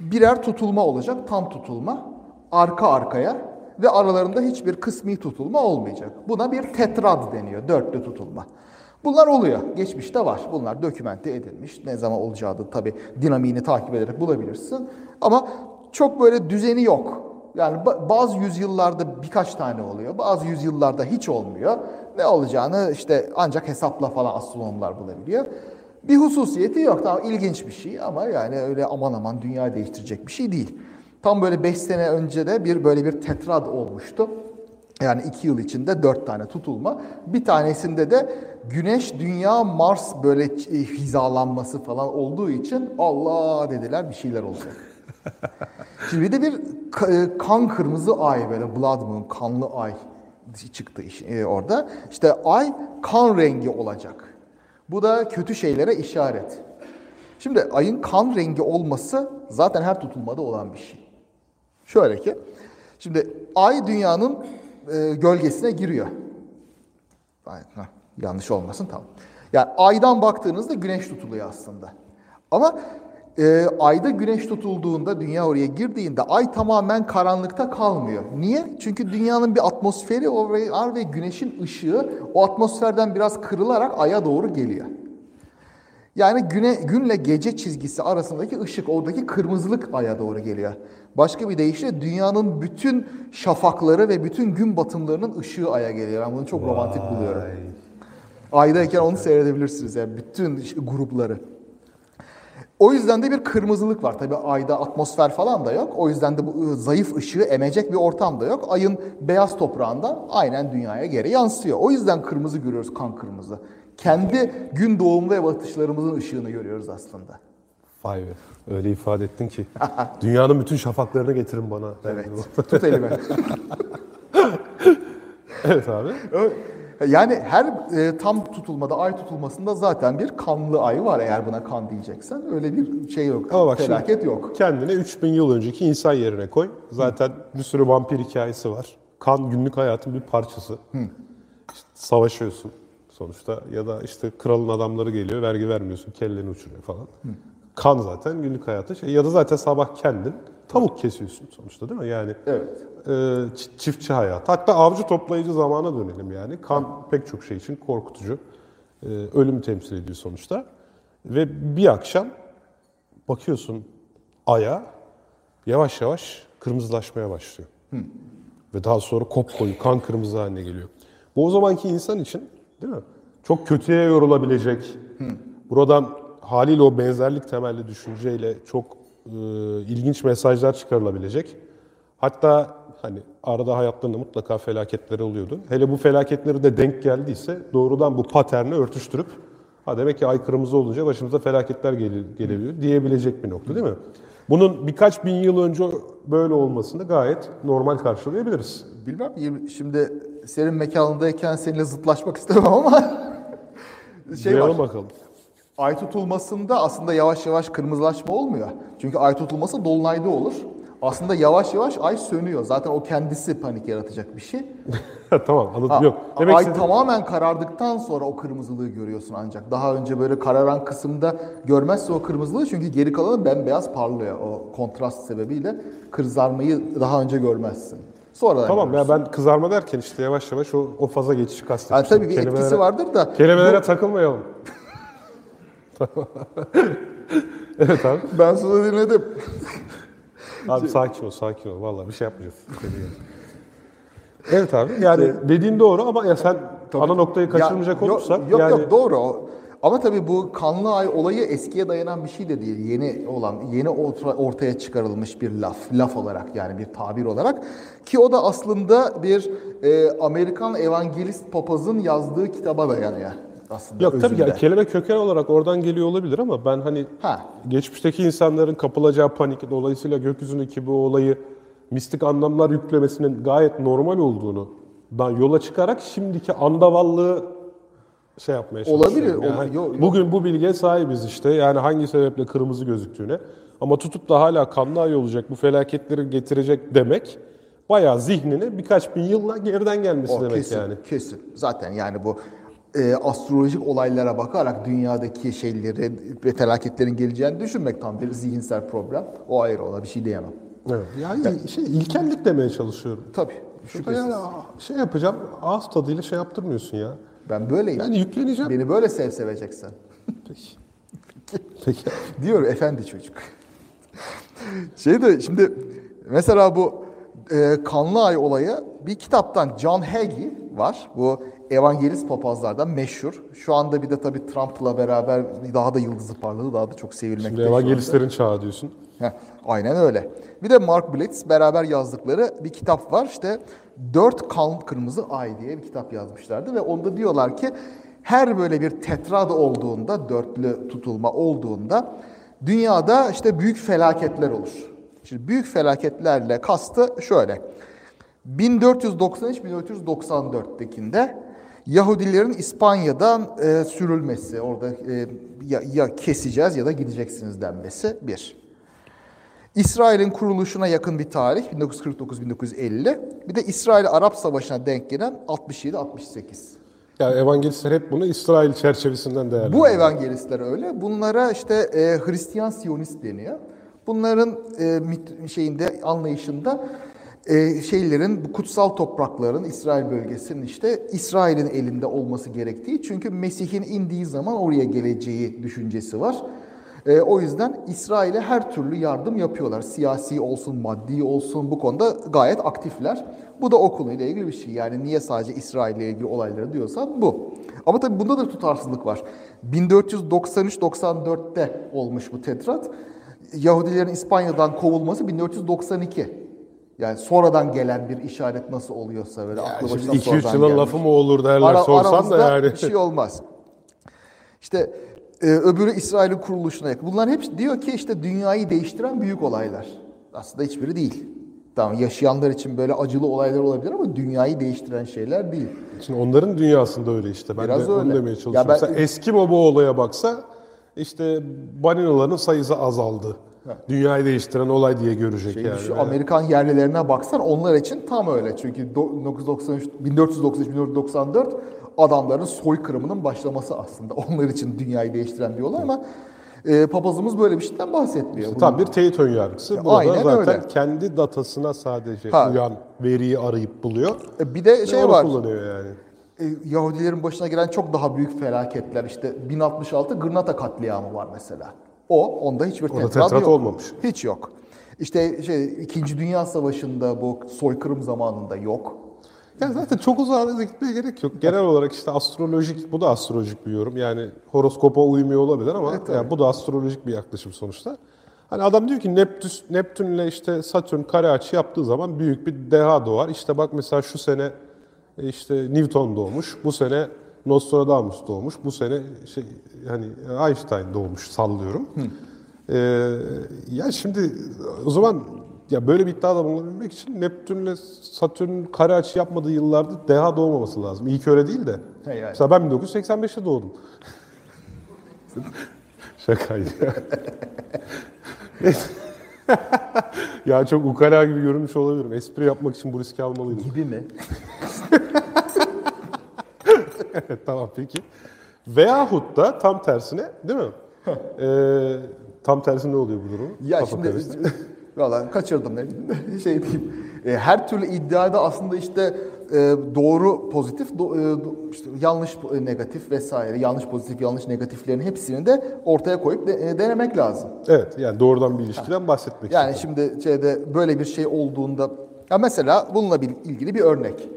birer tutulma olacak tam tutulma arka arkaya ve aralarında hiçbir kısmi tutulma olmayacak. Buna bir tetrad deniyor dörtlü tutulma. Bunlar oluyor. Geçmişte var. Bunlar dokümente edilmiş. Ne zaman olacağı da tabii dinamiğini takip ederek bulabilirsin. Ama çok böyle düzeni yok. Yani ba- bazı yüzyıllarda birkaç tane oluyor. Bazı yüzyıllarda hiç olmuyor. Ne olacağını işte ancak hesapla falan astronomlar bulabiliyor. Bir hususiyeti yok. Tamam ilginç bir şey ama yani öyle aman aman dünya değiştirecek bir şey değil. Tam böyle 5 sene önce de bir böyle bir tetrad olmuştu. Yani iki yıl içinde dört tane tutulma. Bir tanesinde de Güneş, Dünya, Mars böyle ç- hizalanması falan olduğu için Allah dediler bir şeyler olacak. Şimdi bir de bir ka- kan kırmızı ay böyle blood moon, kanlı ay çıktı e, orada. İşte ay kan rengi olacak. Bu da kötü şeylere işaret. Şimdi ayın kan rengi olması zaten her tutulmada olan bir şey. Şöyle ki, şimdi ay dünyanın e, gölgesine giriyor. Ay, heh, yanlış olmasın tamam. Yani aydan baktığınızda güneş tutuluyor aslında. Ama e, ayda güneş tutulduğunda, dünya oraya girdiğinde ay tamamen karanlıkta kalmıyor. Niye? Çünkü dünyanın bir atmosferi var ve güneşin ışığı o atmosferden biraz kırılarak aya doğru geliyor. Yani güne, günle gece çizgisi arasındaki ışık, oradaki kırmızılık aya doğru geliyor. Başka bir deyişle dünyanın bütün şafakları ve bütün gün batımlarının ışığı aya geliyor. Ben bunu çok romantik buluyorum. Aydayken onu seyredebilirsiniz yani bütün grupları. O yüzden de bir kırmızılık var. Tabii ayda atmosfer falan da yok. O yüzden de bu ı, zayıf ışığı emecek bir ortam da yok. Ayın beyaz toprağından aynen dünyaya geri yansıyor. O yüzden kırmızı görüyoruz, kan kırmızı. Kendi gün doğumu ve batışlarımızın ışığını görüyoruz aslında. Vay be. Öyle ifade ettin ki. Dünyanın bütün şafaklarını getirin bana. Evet. Tut elimi. evet abi. Yani her e, tam tutulmada, ay tutulmasında zaten bir kanlı ay var eğer buna kan diyeceksen. Öyle bir şey yok, Ama bak felaket şimdi yok. Kendine 3000 yıl önceki insan yerine koy. Zaten bir sürü vampir hikayesi var. Kan günlük hayatın bir parçası. İşte savaşıyorsun sonuçta ya da işte kralın adamları geliyor vergi vermiyorsun kelleni uçuruyor falan. Kan zaten günlük hayatı şey ya da zaten sabah kendin tavuk kesiyorsun sonuçta değil mi? Yani Evet. e, çi- çiftçi hayat. Hatta avcı toplayıcı zamana dönelim yani. Kan pek çok şey için korkutucu. E, ölüm temsil ediyor sonuçta. Ve bir akşam bakıyorsun aya yavaş yavaş kırmızılaşmaya başlıyor. Ve daha sonra kopkoyu kan kırmızı haline geliyor. Bu o zamanki insan için değil mi? Çok kötüye yorulabilecek. Buradan haliyle o benzerlik temelli düşünceyle çok e, ilginç mesajlar çıkarılabilecek. Hatta hani arada hayatlarında mutlaka felaketleri oluyordu. Hele bu felaketleri de denk geldiyse doğrudan bu paterni örtüştürüp ha demek ki ay kırmızı olunca başımıza felaketler gele- gelebiliyor diyebilecek bir nokta değil mi? Bunun birkaç bin yıl önce böyle olmasını gayet normal karşılayabiliriz. Bilmem şimdi senin mekanındayken seninle zıtlaşmak istemem ama şey var. Duyalım bakalım. Ay tutulmasında aslında yavaş yavaş kırmızılaşma olmuyor. Çünkü ay tutulması dolunayda olur. Aslında yavaş yavaş ay sönüyor. Zaten o kendisi panik yaratacak bir şey. tamam anladım. Ha, Yok. Demek ay istediğim- tamamen karardıktan sonra o kırmızılığı görüyorsun ancak. Daha önce böyle kararan kısımda görmezse o kırmızılığı çünkü geri kalanı bembeyaz parlıyor. O kontrast sebebiyle kızarmayı daha önce görmezsin. Sonra Tamam ya ben kızarma derken işte yavaş yavaş o, o faza geçişi kastetmiştim. Yani tabii bir etkisi Kelimelere- vardır da Kelimelere takılmayalım. evet abi. ben sana dinledim. Abi sakin ol, sakin ol. Vallahi bir şey yapmayacağız. evet abi. Yani dediğin doğru ama ya sen ana noktayı kaçırmayacak Ya, yok- olursak yok, yani yok doğru. O- Ama tabii bu kanlı ay olayı eskiye dayanan bir şey de değil. Yeni olan, yeni orta- ortaya çıkarılmış bir laf, laf olarak yani bir tabir olarak. Ki o da aslında bir e, Amerikan evangelist papazın yazdığı kitaba dayanıyor aslında Yok tabii özünde. ya kelime köken olarak oradan geliyor olabilir ama ben hani Ha. geçmişteki insanların kapılacağı panik dolayısıyla gökyüzündeki bu olayı mistik anlamlar yüklemesinin gayet normal olduğunu dan yola çıkarak şimdiki andavallığı şey yapmaya. Olabilir, Yani ola- yok, yok. Bugün bu bilgiye sahibiz işte. Yani hangi sebeple kırmızı gözüktüğüne. Ama tutup da hala kanlı ay olacak, bu felaketleri getirecek demek bayağı zihnine birkaç bin yılla geriden gelmesi O demek kesin, yani. Kesin. Zaten yani bu e, astrolojik olaylara bakarak dünyadaki şeyleri ve felaketlerin geleceğini düşünmek tam bir zihinsel problem. O ayrı ona bir şey diyemem. Evet. Yani şey ilkellik demeye çalışıyorum. Tabii. Şurada yani şey yapacağım, ağız tadıyla şey yaptırmıyorsun ya. Ben böyleyim. Yani yükleneceğim. Beni böyle sev seveceksin. Peki. Peki. Diyor efendi çocuk. şey de şimdi mesela bu e, kanlı ay olayı bir kitaptan John Hagee var. Bu evangelist papazlardan meşhur. Şu anda bir de tabii Trump'la beraber daha da yıldızı parladı. Daha da çok sevilmekte. Şimdi evangelistlerin çağı diyorsun. Heh, aynen öyle. Bir de Mark Blitz beraber yazdıkları bir kitap var. İşte Dört Kan Kırmızı Ay diye bir kitap yazmışlardı ve onda diyorlar ki her böyle bir tetrad olduğunda, dörtlü tutulma olduğunda dünyada işte büyük felaketler olur. Şimdi büyük felaketlerle kastı şöyle. 1493-1494'tekinde Yahudilerin İspanya'dan e, sürülmesi, orada e, ya, ya keseceğiz ya da gideceksiniz denmesi bir. İsrail'in kuruluşuna yakın bir tarih 1949-1950. Bir de İsrail-Arap Savaşı'na denk gelen 67-68. Yani evangelistler hep bunu İsrail çerçevesinden değerlendiriyor. Bu evangelistler öyle. Bunlara işte e, Hristiyan Siyonist deniyor. Bunların e, mit, şeyinde anlayışında e, şeylerin bu kutsal toprakların İsrail bölgesinin işte İsrail'in elinde olması gerektiği. Çünkü Mesih'in indiği zaman oraya geleceği düşüncesi var. E, o yüzden İsrail'e her türlü yardım yapıyorlar. Siyasi olsun, maddi olsun bu konuda gayet aktifler. Bu da o konuyla ilgili bir şey. Yani niye sadece İsrail ile ilgili olayları diyorsan bu. Ama tabii bunda da tutarsızlık var. 1493-94'te olmuş bu tetrat. Yahudilerin İspanya'dan kovulması 1492. Yani sonradan gelen bir işaret nasıl oluyorsa böyle aklı başına 2-3 sonradan yılın lafı mı olur derler Ara- sorsan da yani. bir şey olmaz. İşte e, öbürü İsrail'in kuruluşuna yakın. Bunlar hepsi diyor ki işte dünyayı değiştiren büyük olaylar. Aslında hiçbiri değil. Tamam yaşayanlar için böyle acılı olaylar olabilir ama dünyayı değiştiren şeyler değil. Şimdi onların dünyasında öyle işte. Ben Biraz de onu öyle. demeye Ya çalışıyorum. ben- Mesela Eskimo bu olaya baksa işte balinaların sayısı azaldı. Dünyayı değiştiren olay diye görecek Şey, yani. şu Amerikan yerlilerine baksan onlar için tam öyle. Çünkü do- 1993, 1493-1494 adamların soykırımının başlaması aslında. Onlar için dünyayı değiştiren bir olay ama e, papazımız böyle bir şeyden bahsetmiyor. Bunun- Tam bir teyit ön yargısı. Burada aynen zaten öyle. kendi datasına sadece Ha. uyan veriyi arayıp buluyor. E, Bir de şey var. kullanıyor yani. E, Yahudilerin başına gelen çok daha büyük felaketler işte 1066 Gırnata katliamı var mesela. O onda hiçbir Orada tetrat tetrat yok. olmamış. Hiç yok. İşte şey İkinci Dünya Savaşı'nda bu soykırım zamanında yok. Ya zaten çok uzağa gitmeye gerek yok. Genel olarak işte astrolojik, bu da astrolojik bir yorum. Yani horoskopa uymuyor olabilir ama yani bu da astrolojik bir yaklaşım sonuçta. Hani adam diyor ki Neptüs, Neptünle işte Satürn kare açı yaptığı zaman büyük bir deha doğar. İşte bak mesela şu sene e, işte Newton doğmuş, bu sene Nostradamus doğmuş, bu sene şey hani Einstein doğmuş sallıyorum. Ee, ya şimdi o zaman ya böyle bir iddiada bulunabilmek için Neptün'le Satürn kare açı yapmadığı yıllarda deha doğmaması lazım. İyi ki öyle değil de. He yani. Mesela ben 1985'te doğdum. Şakaydı. Neyse. ya çok ukala gibi görünmüş olabilirim. Espri yapmak için bu riski almalıydım. Gibi mi? Evet, tamam peki. Veyahut da tam tersine değil mi? Ee, tam tersi ne oluyor bu durum? Ya Kafa şimdi. Valla kaçırdım ne bileyim, şey diyeyim. E, her türlü iddiada aslında işte e, doğru pozitif, do- e, işte yanlış e, negatif vesaire, yanlış pozitif, yanlış negatiflerin hepsini de ortaya koyup de- e, denemek lazım. Evet yani doğrudan bir ilişkiden bahsetmek Yani istedim. şimdi şeyde böyle bir şey olduğunda ya mesela bununla ilgili bir örnek.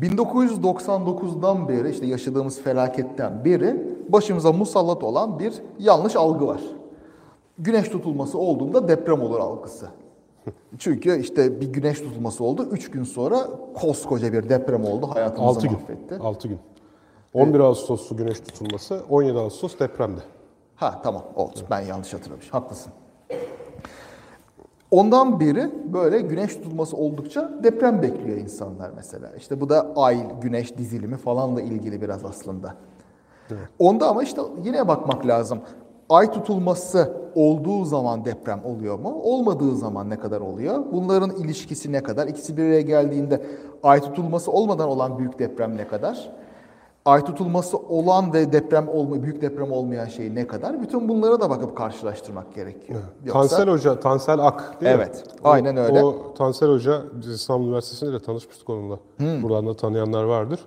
1999'dan beri işte yaşadığımız felaketten beri başımıza musallat olan bir yanlış algı var. Güneş tutulması olduğunda deprem olur algısı. Çünkü işte bir güneş tutulması oldu. Üç gün sonra koskoca bir deprem oldu. Hayatımızı 6 gün. mahvetti. 6 gün. 11 Ağustos'u güneş tutulması, 17 Ağustos depremde. Ha tamam oldu. Ben yanlış hatırlamışım. Haklısın. Ondan beri böyle güneş tutulması oldukça deprem bekliyor insanlar mesela. İşte bu da ay, güneş dizilimi falanla ilgili biraz aslında. Onda ama işte yine bakmak lazım. Ay tutulması olduğu zaman deprem oluyor mu? Olmadığı zaman ne kadar oluyor? Bunların ilişkisi ne kadar? İkisi bir araya geldiğinde ay tutulması olmadan olan büyük deprem ne kadar? Ay tutulması olan ve deprem olma, büyük deprem olmayan şey ne kadar? Bütün bunlara da bakıp karşılaştırmak gerekiyor. Yoksa- Tansel Hoca, Tansel Ak değil mi? Evet, aynen öyle. O Tansel Hoca, biz İstanbul Üniversitesi'nde de tanışmıştık onunla. Hmm. Buradan da tanıyanlar vardır.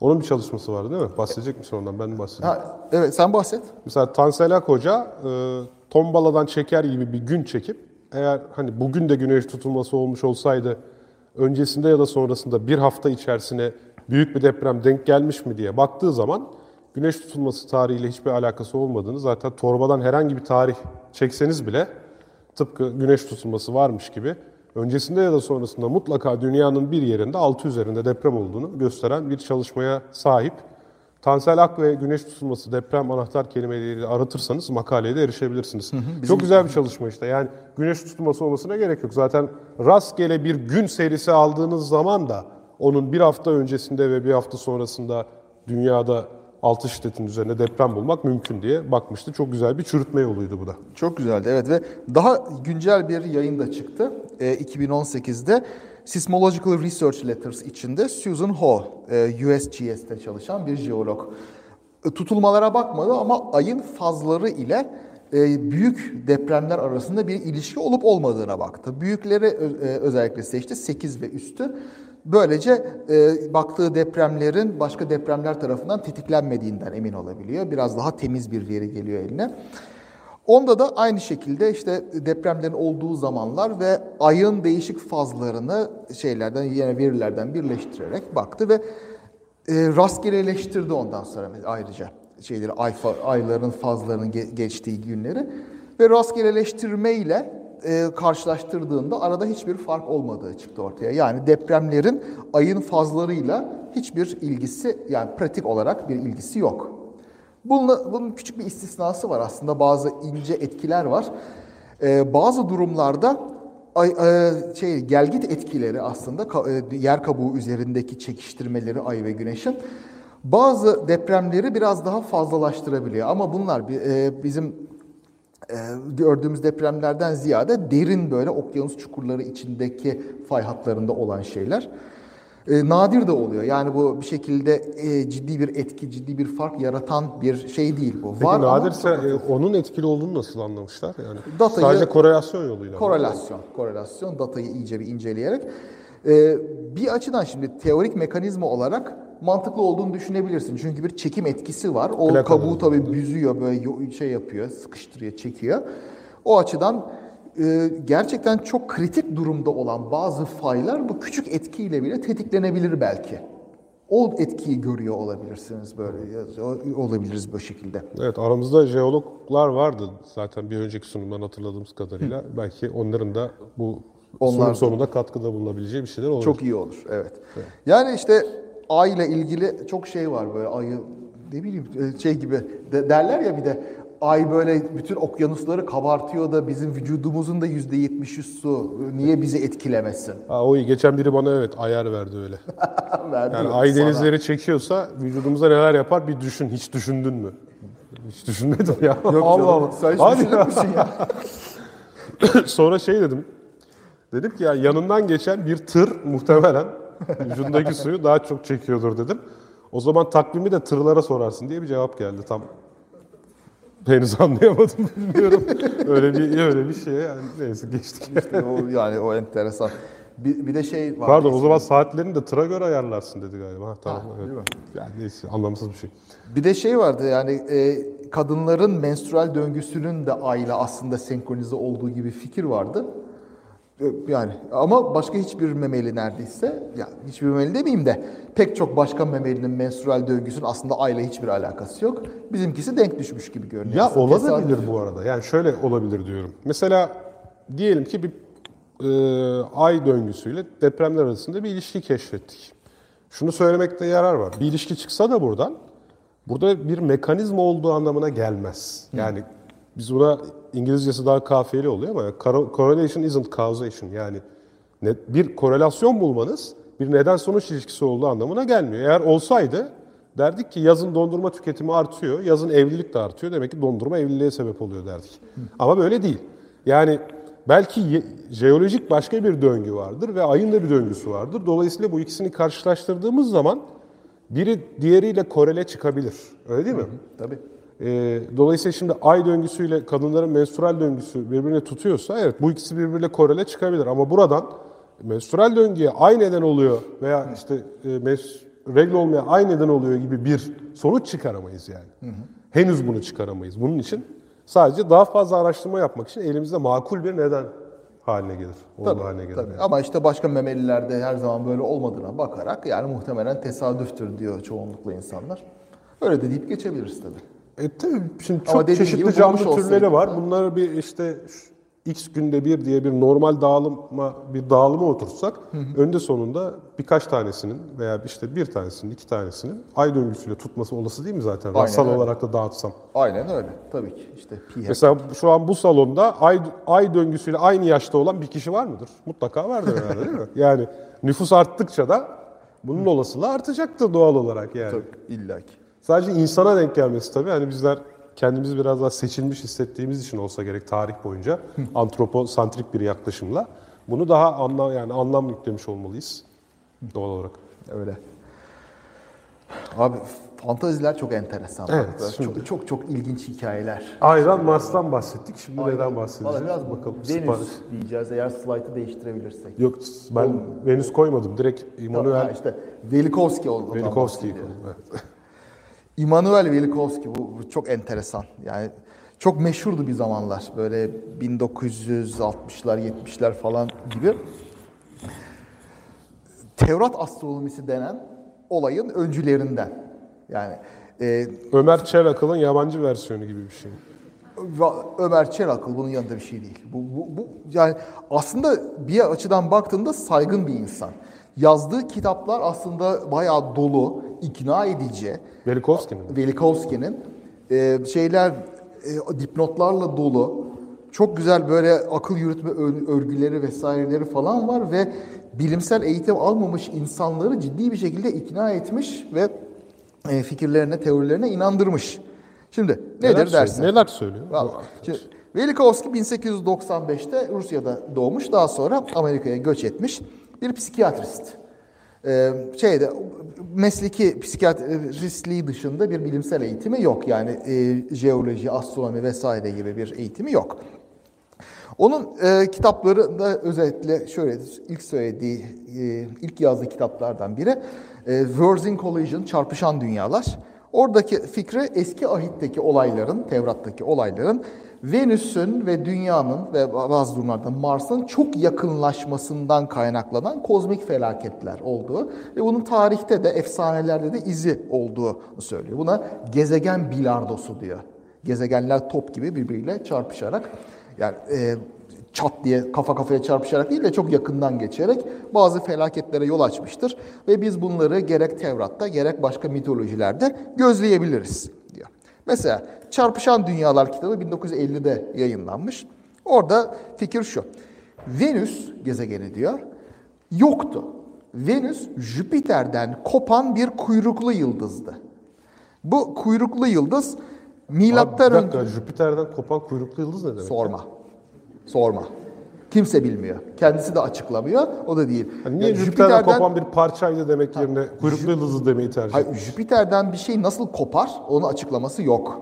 Onun bir çalışması vardı değil mi? Bahsedecek misin ondan? Ben de bahsedeyim. Ha, evet sen bahset. Mesela Tansel Hoca e, tombaladan çeker gibi bir gün çekip eğer hani bugün de güneş tutulması olmuş olsaydı öncesinde ya da sonrasında bir hafta içerisine büyük bir deprem denk gelmiş mi diye baktığı zaman güneş tutulması tarihiyle hiçbir alakası olmadığını zaten torbadan herhangi bir tarih çekseniz bile tıpkı güneş tutulması varmış gibi öncesinde ya da sonrasında mutlaka dünyanın bir yerinde altı üzerinde deprem olduğunu gösteren bir çalışmaya sahip. Tansel Ak ve güneş tutulması deprem anahtar kelimeleriyle aratırsanız makaleye de erişebilirsiniz. Çok güzel bir çalışma işte. Yani güneş tutulması olmasına gerek yok. Zaten rastgele bir gün serisi aldığınız zaman da onun bir hafta öncesinde ve bir hafta sonrasında dünyada altı şiddetin üzerine deprem bulmak mümkün diye bakmıştı. Çok güzel bir çürütme yoluydu bu da. Çok güzeldi evet ve daha güncel bir yayın da çıktı. Ee, 2018'de Seismological Research Letters içinde Susan Ho, e, USGS'te çalışan bir jeolog. E, Tutulmalara bakmadı ama ayın fazları ile e, büyük depremler arasında bir ilişki olup olmadığına baktı. Büyükleri e, özellikle seçti 8 ve üstü. Böylece e, baktığı depremlerin başka depremler tarafından tetiklenmediğinden emin olabiliyor. Biraz daha temiz bir veri geliyor eline. Onda da aynı şekilde işte depremlerin olduğu zamanlar ve ayın değişik fazlarını şeylerden yine verilerden birleştirerek baktı ve e, rastgeleleştirdi ondan sonra ayrıca şeyleri ay ayların fazlarının ge- geçtiği günleri ve rastgeleleştirme ile e, karşılaştırdığında arada hiçbir fark olmadığı çıktı ortaya. Yani depremlerin ayın fazlarıyla hiçbir ilgisi yani pratik olarak bir ilgisi yok. Bununla, bunun küçük bir istisnası var aslında bazı ince etkiler var. Ee, bazı durumlarda ay, e, şey gelgit etkileri aslında ka- e, yer kabuğu üzerindeki çekiştirmeleri ay ve güneşin bazı depremleri biraz daha fazlalaştırabiliyor. Ama bunlar e, bizim e, gördüğümüz depremlerden ziyade derin böyle okyanus çukurları içindeki fay hatlarında olan şeyler. E, nadir de oluyor. Yani bu bir şekilde e, ciddi bir etki, ciddi bir fark yaratan bir şey değil bu. Peki Var ama nadirse e, onun etkili olduğunu nasıl anlamışlar? Yani Datayı- sadece korelasyon yoluyla. mı? Korelasyon, korelasyon datayı iyice bir inceleyerek. Ee, bir açıdan şimdi teorik mekanizma olarak mantıklı olduğunu düşünebilirsin. Çünkü bir çekim etkisi var. O Plak kabuğu tabii büzüyor, böyle şey yapıyor, sıkıştırıyor, çekiyor. O açıdan e, gerçekten çok kritik durumda olan bazı faylar bu küçük etkiyle bile tetiklenebilir belki. O etkiyi görüyor olabilirsiniz böyle, olabiliriz bu şekilde. Evet aramızda jeologlar vardı zaten bir önceki sunumdan hatırladığımız kadarıyla. Belki onların da bu Onlar sunum sonunda katkıda bulunabileceği bir şeyler olabilir. Çok iyi olur, evet. Yani işte ay ile ilgili çok şey var böyle ayı ne bileyim e, şey gibi de, derler ya bir de ay böyle bütün okyanusları kabartıyor da bizim vücudumuzun da yüzde yetmişi su. Niye bizi etkilemesin? Ha, o iyi. Geçen biri bana evet ayar verdi öyle. Verdi Yani ay sana? denizleri çekiyorsa vücudumuza neler yapar bir düşün. Hiç düşündün mü? Hiç düşünmedim ya. Yok Allah Allah. Sen hiç Hadi düşünür müsün ya? Sonra şey dedim. Dedim ki ya yanından geçen bir tır muhtemelen vücudundaki suyu daha çok çekiyordur dedim. O zaman takvimi de tırlara sorarsın diye bir cevap geldi. Tam henüz anlayamadım bilmiyorum. öyle bir öyle bir şey yani neyse geçtik. o, yani o enteresan. Bir, bir de şey var. Pardon o zaman saatlerini de tıra göre ayarlarsın dedi galiba. Ha, tamam. evet. değil mi? Yani neyse anlamsız bir şey. Bir de şey vardı yani e, kadınların menstrual döngüsünün de ayla aslında senkronize olduğu gibi fikir vardı. E, Yani ama başka hiçbir memeli neredeyse, yani hiçbir memeli demeyeyim de pek çok başka memelinin menstrual döngüsünün aslında ayla hiçbir alakası yok. Bizimkisi denk düşmüş gibi görünüyor. Ya olabilir tesadüf. bu arada. Yani şöyle olabilir diyorum. Mesela diyelim ki bir e, ay döngüsüyle depremler arasında bir ilişki keşfettik. Şunu söylemekte yarar var. Bir ilişki çıksa da buradan, burada bir mekanizma olduğu anlamına gelmez. Yani biz buna İngilizcesi daha kafiyeli oluyor ama cor- correlation isn't causation. Yani bir korelasyon bulmanız bir neden sonuç ilişkisi olduğu anlamına gelmiyor. Eğer olsaydı derdik ki yazın dondurma tüketimi artıyor, yazın evlilik de artıyor. Demek ki dondurma evliliğe sebep oluyor derdik. Ama böyle değil. Yani belki jeolojik başka bir döngü vardır ve ayın da bir döngüsü vardır. Dolayısıyla bu ikisini karşılaştırdığımız zaman biri diğeriyle korele çıkabilir. Öyle değil mi? Tabii. Ee, dolayısıyla şimdi ay döngüsüyle kadınların menstrual döngüsü birbirine tutuyorsa evet bu ikisi birbiriyle korele çıkabilir. Ama buradan menstrual döngüye ay neden oluyor veya işte e, mes- regl olmaya ay neden oluyor gibi bir sonuç çıkaramayız yani. Henüz bunu çıkaramayız. Bunun için sadece daha fazla araştırma yapmak için elimizde makul bir neden haline gelir. Olgu Tabii, haline gelir. tabii. yani. Ama işte başka memelilerde her zaman böyle olmadığına bakarak yani muhtemelen tesadüftür diyor çoğunlukla insanlar. Öyle de deyip geçebiliriz tabii. E tabii şimdi çok çeşitli canlı türleri var. Bunları bir işte X günde bir diye bir normal dağılıma bir dağılıma otursak önde sonunda birkaç tanesinin veya işte bir tanesinin iki tanesinin ay döngüsüyle tutması olası değil mi zaten? Öyle. olarak da dağıtsam. Aynen öyle. Tabii ki. İşte pi Mesela şu an bu salonda ay ay döngüsüyle aynı yaşta olan bir kişi var mıdır? Mutlaka vardır herhalde değil mi? Yani nüfus arttıkça da bunun olasılığı artacaktır doğal olarak yani. Tabii, illa ki. Sadece insana denk gelmesi tabii. Hani bizler kendimizi biraz daha seçilmiş hissettiğimiz için olsa gerek tarih boyunca antroposantrik bir yaklaşımla bunu daha anlam yani anlam yüklemiş olmalıyız doğal olarak. Öyle. Abi fantaziler çok enteresan. Evet, şimdi- Çok, çok çok ilginç hikayeler. Aynen Mars'tan bahsettik. Şimdi neden Valla bahsedeceğiz? biraz Bakalım. Venüs sipariş. diyeceğiz eğer slaytı değiştirebilirsek. Yok ben Venüs koymadım. Direkt Ha, Immanuel işte Velikovski oldu. Velikovski'yi koydum. Evet. Immanuel Velikovski bu, bu çok enteresan. Yani çok meşhurdu bir zamanlar. Böyle 1960'lar 70'ler falan gibi. Tevrat astronomisi denen olayın öncülerinden. Yani e, Ömer Çelakıl'ın yabancı versiyonu gibi bir şey. Ömer Çerakıl bunun yanında bir şey değil. Bu, bu, bu yani aslında bir açıdan baktığında saygın bir insan. Yazdığı kitaplar aslında bayağı dolu, ikna edici. Velikovski'nin. Velikovski'nin e, şeyler e, dipnotlarla dolu. Çok güzel böyle akıl yürütme ör- örgüleri vesaireleri falan var ve bilimsel eğitim almamış insanları ciddi bir şekilde ikna etmiş ve e, fikirlerine, teorilerine inandırmış. Şimdi nedir Neler dersin? söylüyor? Neler söylüyor? Vallahi. Şimdi, Velikovski 1895'te Rusya'da doğmuş, daha sonra Amerika'ya göç etmiş bir psikiyatrist. Ee, şeyde mesleki psikiyatristliği dışında bir bilimsel eğitimi yok. Yani e, jeoloji, astronomi vesaire gibi bir eğitimi yok. Onun e, kitaplarında özellikle şöyle ilk söylediği, e, ilk yazdığı kitaplardan biri e, Worlds in Collision, Çarpışan Dünyalar. Oradaki fikri eski ahitteki olayların, Tevrat'taki olayların Venüs'ün ve Dünya'nın ve bazı durumlarda Mars'ın çok yakınlaşmasından kaynaklanan kozmik felaketler olduğu ve bunun tarihte de efsanelerde de izi olduğu söylüyor. Buna gezegen bilardosu diyor. Gezegenler top gibi birbiriyle çarpışarak yani e, çat diye kafa kafaya çarpışarak değil de çok yakından geçerek bazı felaketlere yol açmıştır. Ve biz bunları gerek Tevrat'ta gerek başka mitolojilerde gözleyebiliriz diyor. Mesela Çarpışan Dünyalar kitabı 1950'de yayınlanmış. Orada fikir şu. Venüs gezegeni diyor yoktu. Venüs Jüpiter'den kopan bir kuyruklu yıldızdı. Bu kuyruklu yıldız milattan önce Jüpiter'den kopan kuyruklu yıldız ne demek? sorma. Sorma. Kimse bilmiyor. Kendisi de açıklamıyor. O da değil. Yani niye Yani Jüpiter'den, kopan bir parçaydı demek yerine kuyruklu yıldızı demeyi tercih Hayır, etmiş? Jüpiter'den bir şey nasıl kopar? Onun açıklaması yok.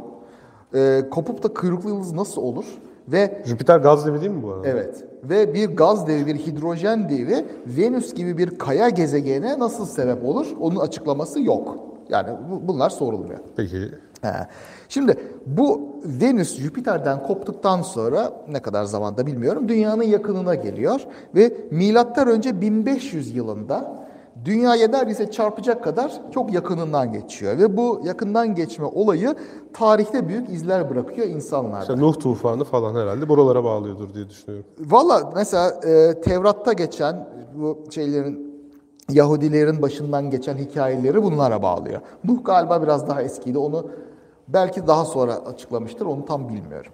Ee, kopup da kuyruklu yıldız nasıl olur? Ve Jüpiter gaz devi değil mi bu arada? evet ve bir gaz devi, bir hidrojen devi Venüs gibi bir kaya gezegene nasıl sebep olur? Onun açıklaması yok. Yani bu- bunlar sorulmuyor. Peki. He. Şimdi bu Venüs Jüpiter'den koptuktan sonra ne kadar zamanda bilmiyorum dünyanın yakınına geliyor ve milattan önce 1500 yılında dünyaya neredeyse çarpacak kadar çok yakınından geçiyor ve bu yakından geçme olayı tarihte büyük izler bırakıyor insanlarda. İşte Nuh tufanı falan herhalde buralara bağlıyordur diye düşünüyorum. Valla mesela e, Tevrat'ta geçen bu şeylerin Yahudilerin başından geçen hikayeleri bunlara bağlıyor. Nuh galiba biraz daha eskiydi. Onu belki daha sonra açıklamıştır. Onu tam bilmiyorum.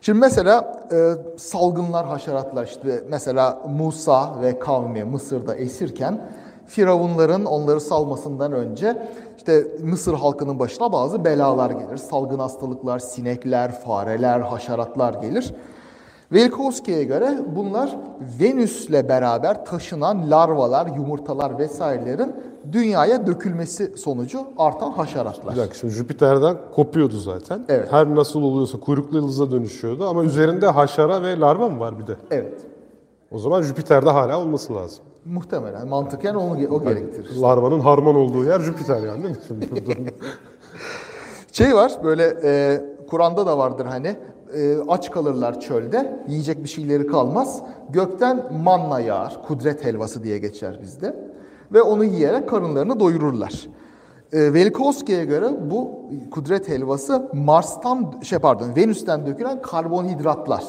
Şimdi mesela e, salgınlar, haşeratlar işte mesela Musa ve kavmi Mısır'da esirken Firavunların onları salmasından önce işte Mısır halkının başına bazı belalar gelir. Salgın hastalıklar, sinekler, fareler, haşeratlar gelir. Velikovski'ye göre bunlar Venüs'le beraber taşınan larvalar, yumurtalar vesairelerin dünyaya dökülmesi sonucu artan haşeratlar. Bir dakika şimdi Jüpiter'den kopuyordu zaten. Evet. Her nasıl oluyorsa kuyruklu yıldıza dönüşüyordu ama üzerinde haşara ve larva mı var bir de? Evet. O zaman Jüpiter'de hala olması lazım. Muhtemelen mantıken onu o gerektirir. Larvanın harman olduğu yer Jüpiter yani değil mi? Şey var böyle e, Kur'an'da da vardır hani e, aç kalırlar çölde yiyecek bir şeyleri kalmaz. Gökten manna yağar kudret helvası diye geçer bizde ve onu yiyerek karınlarını doyururlar. E, Velikovski'ye göre bu kudret helvası Mars'tan şey pardon Venüs'ten dökülen karbonhidratlar.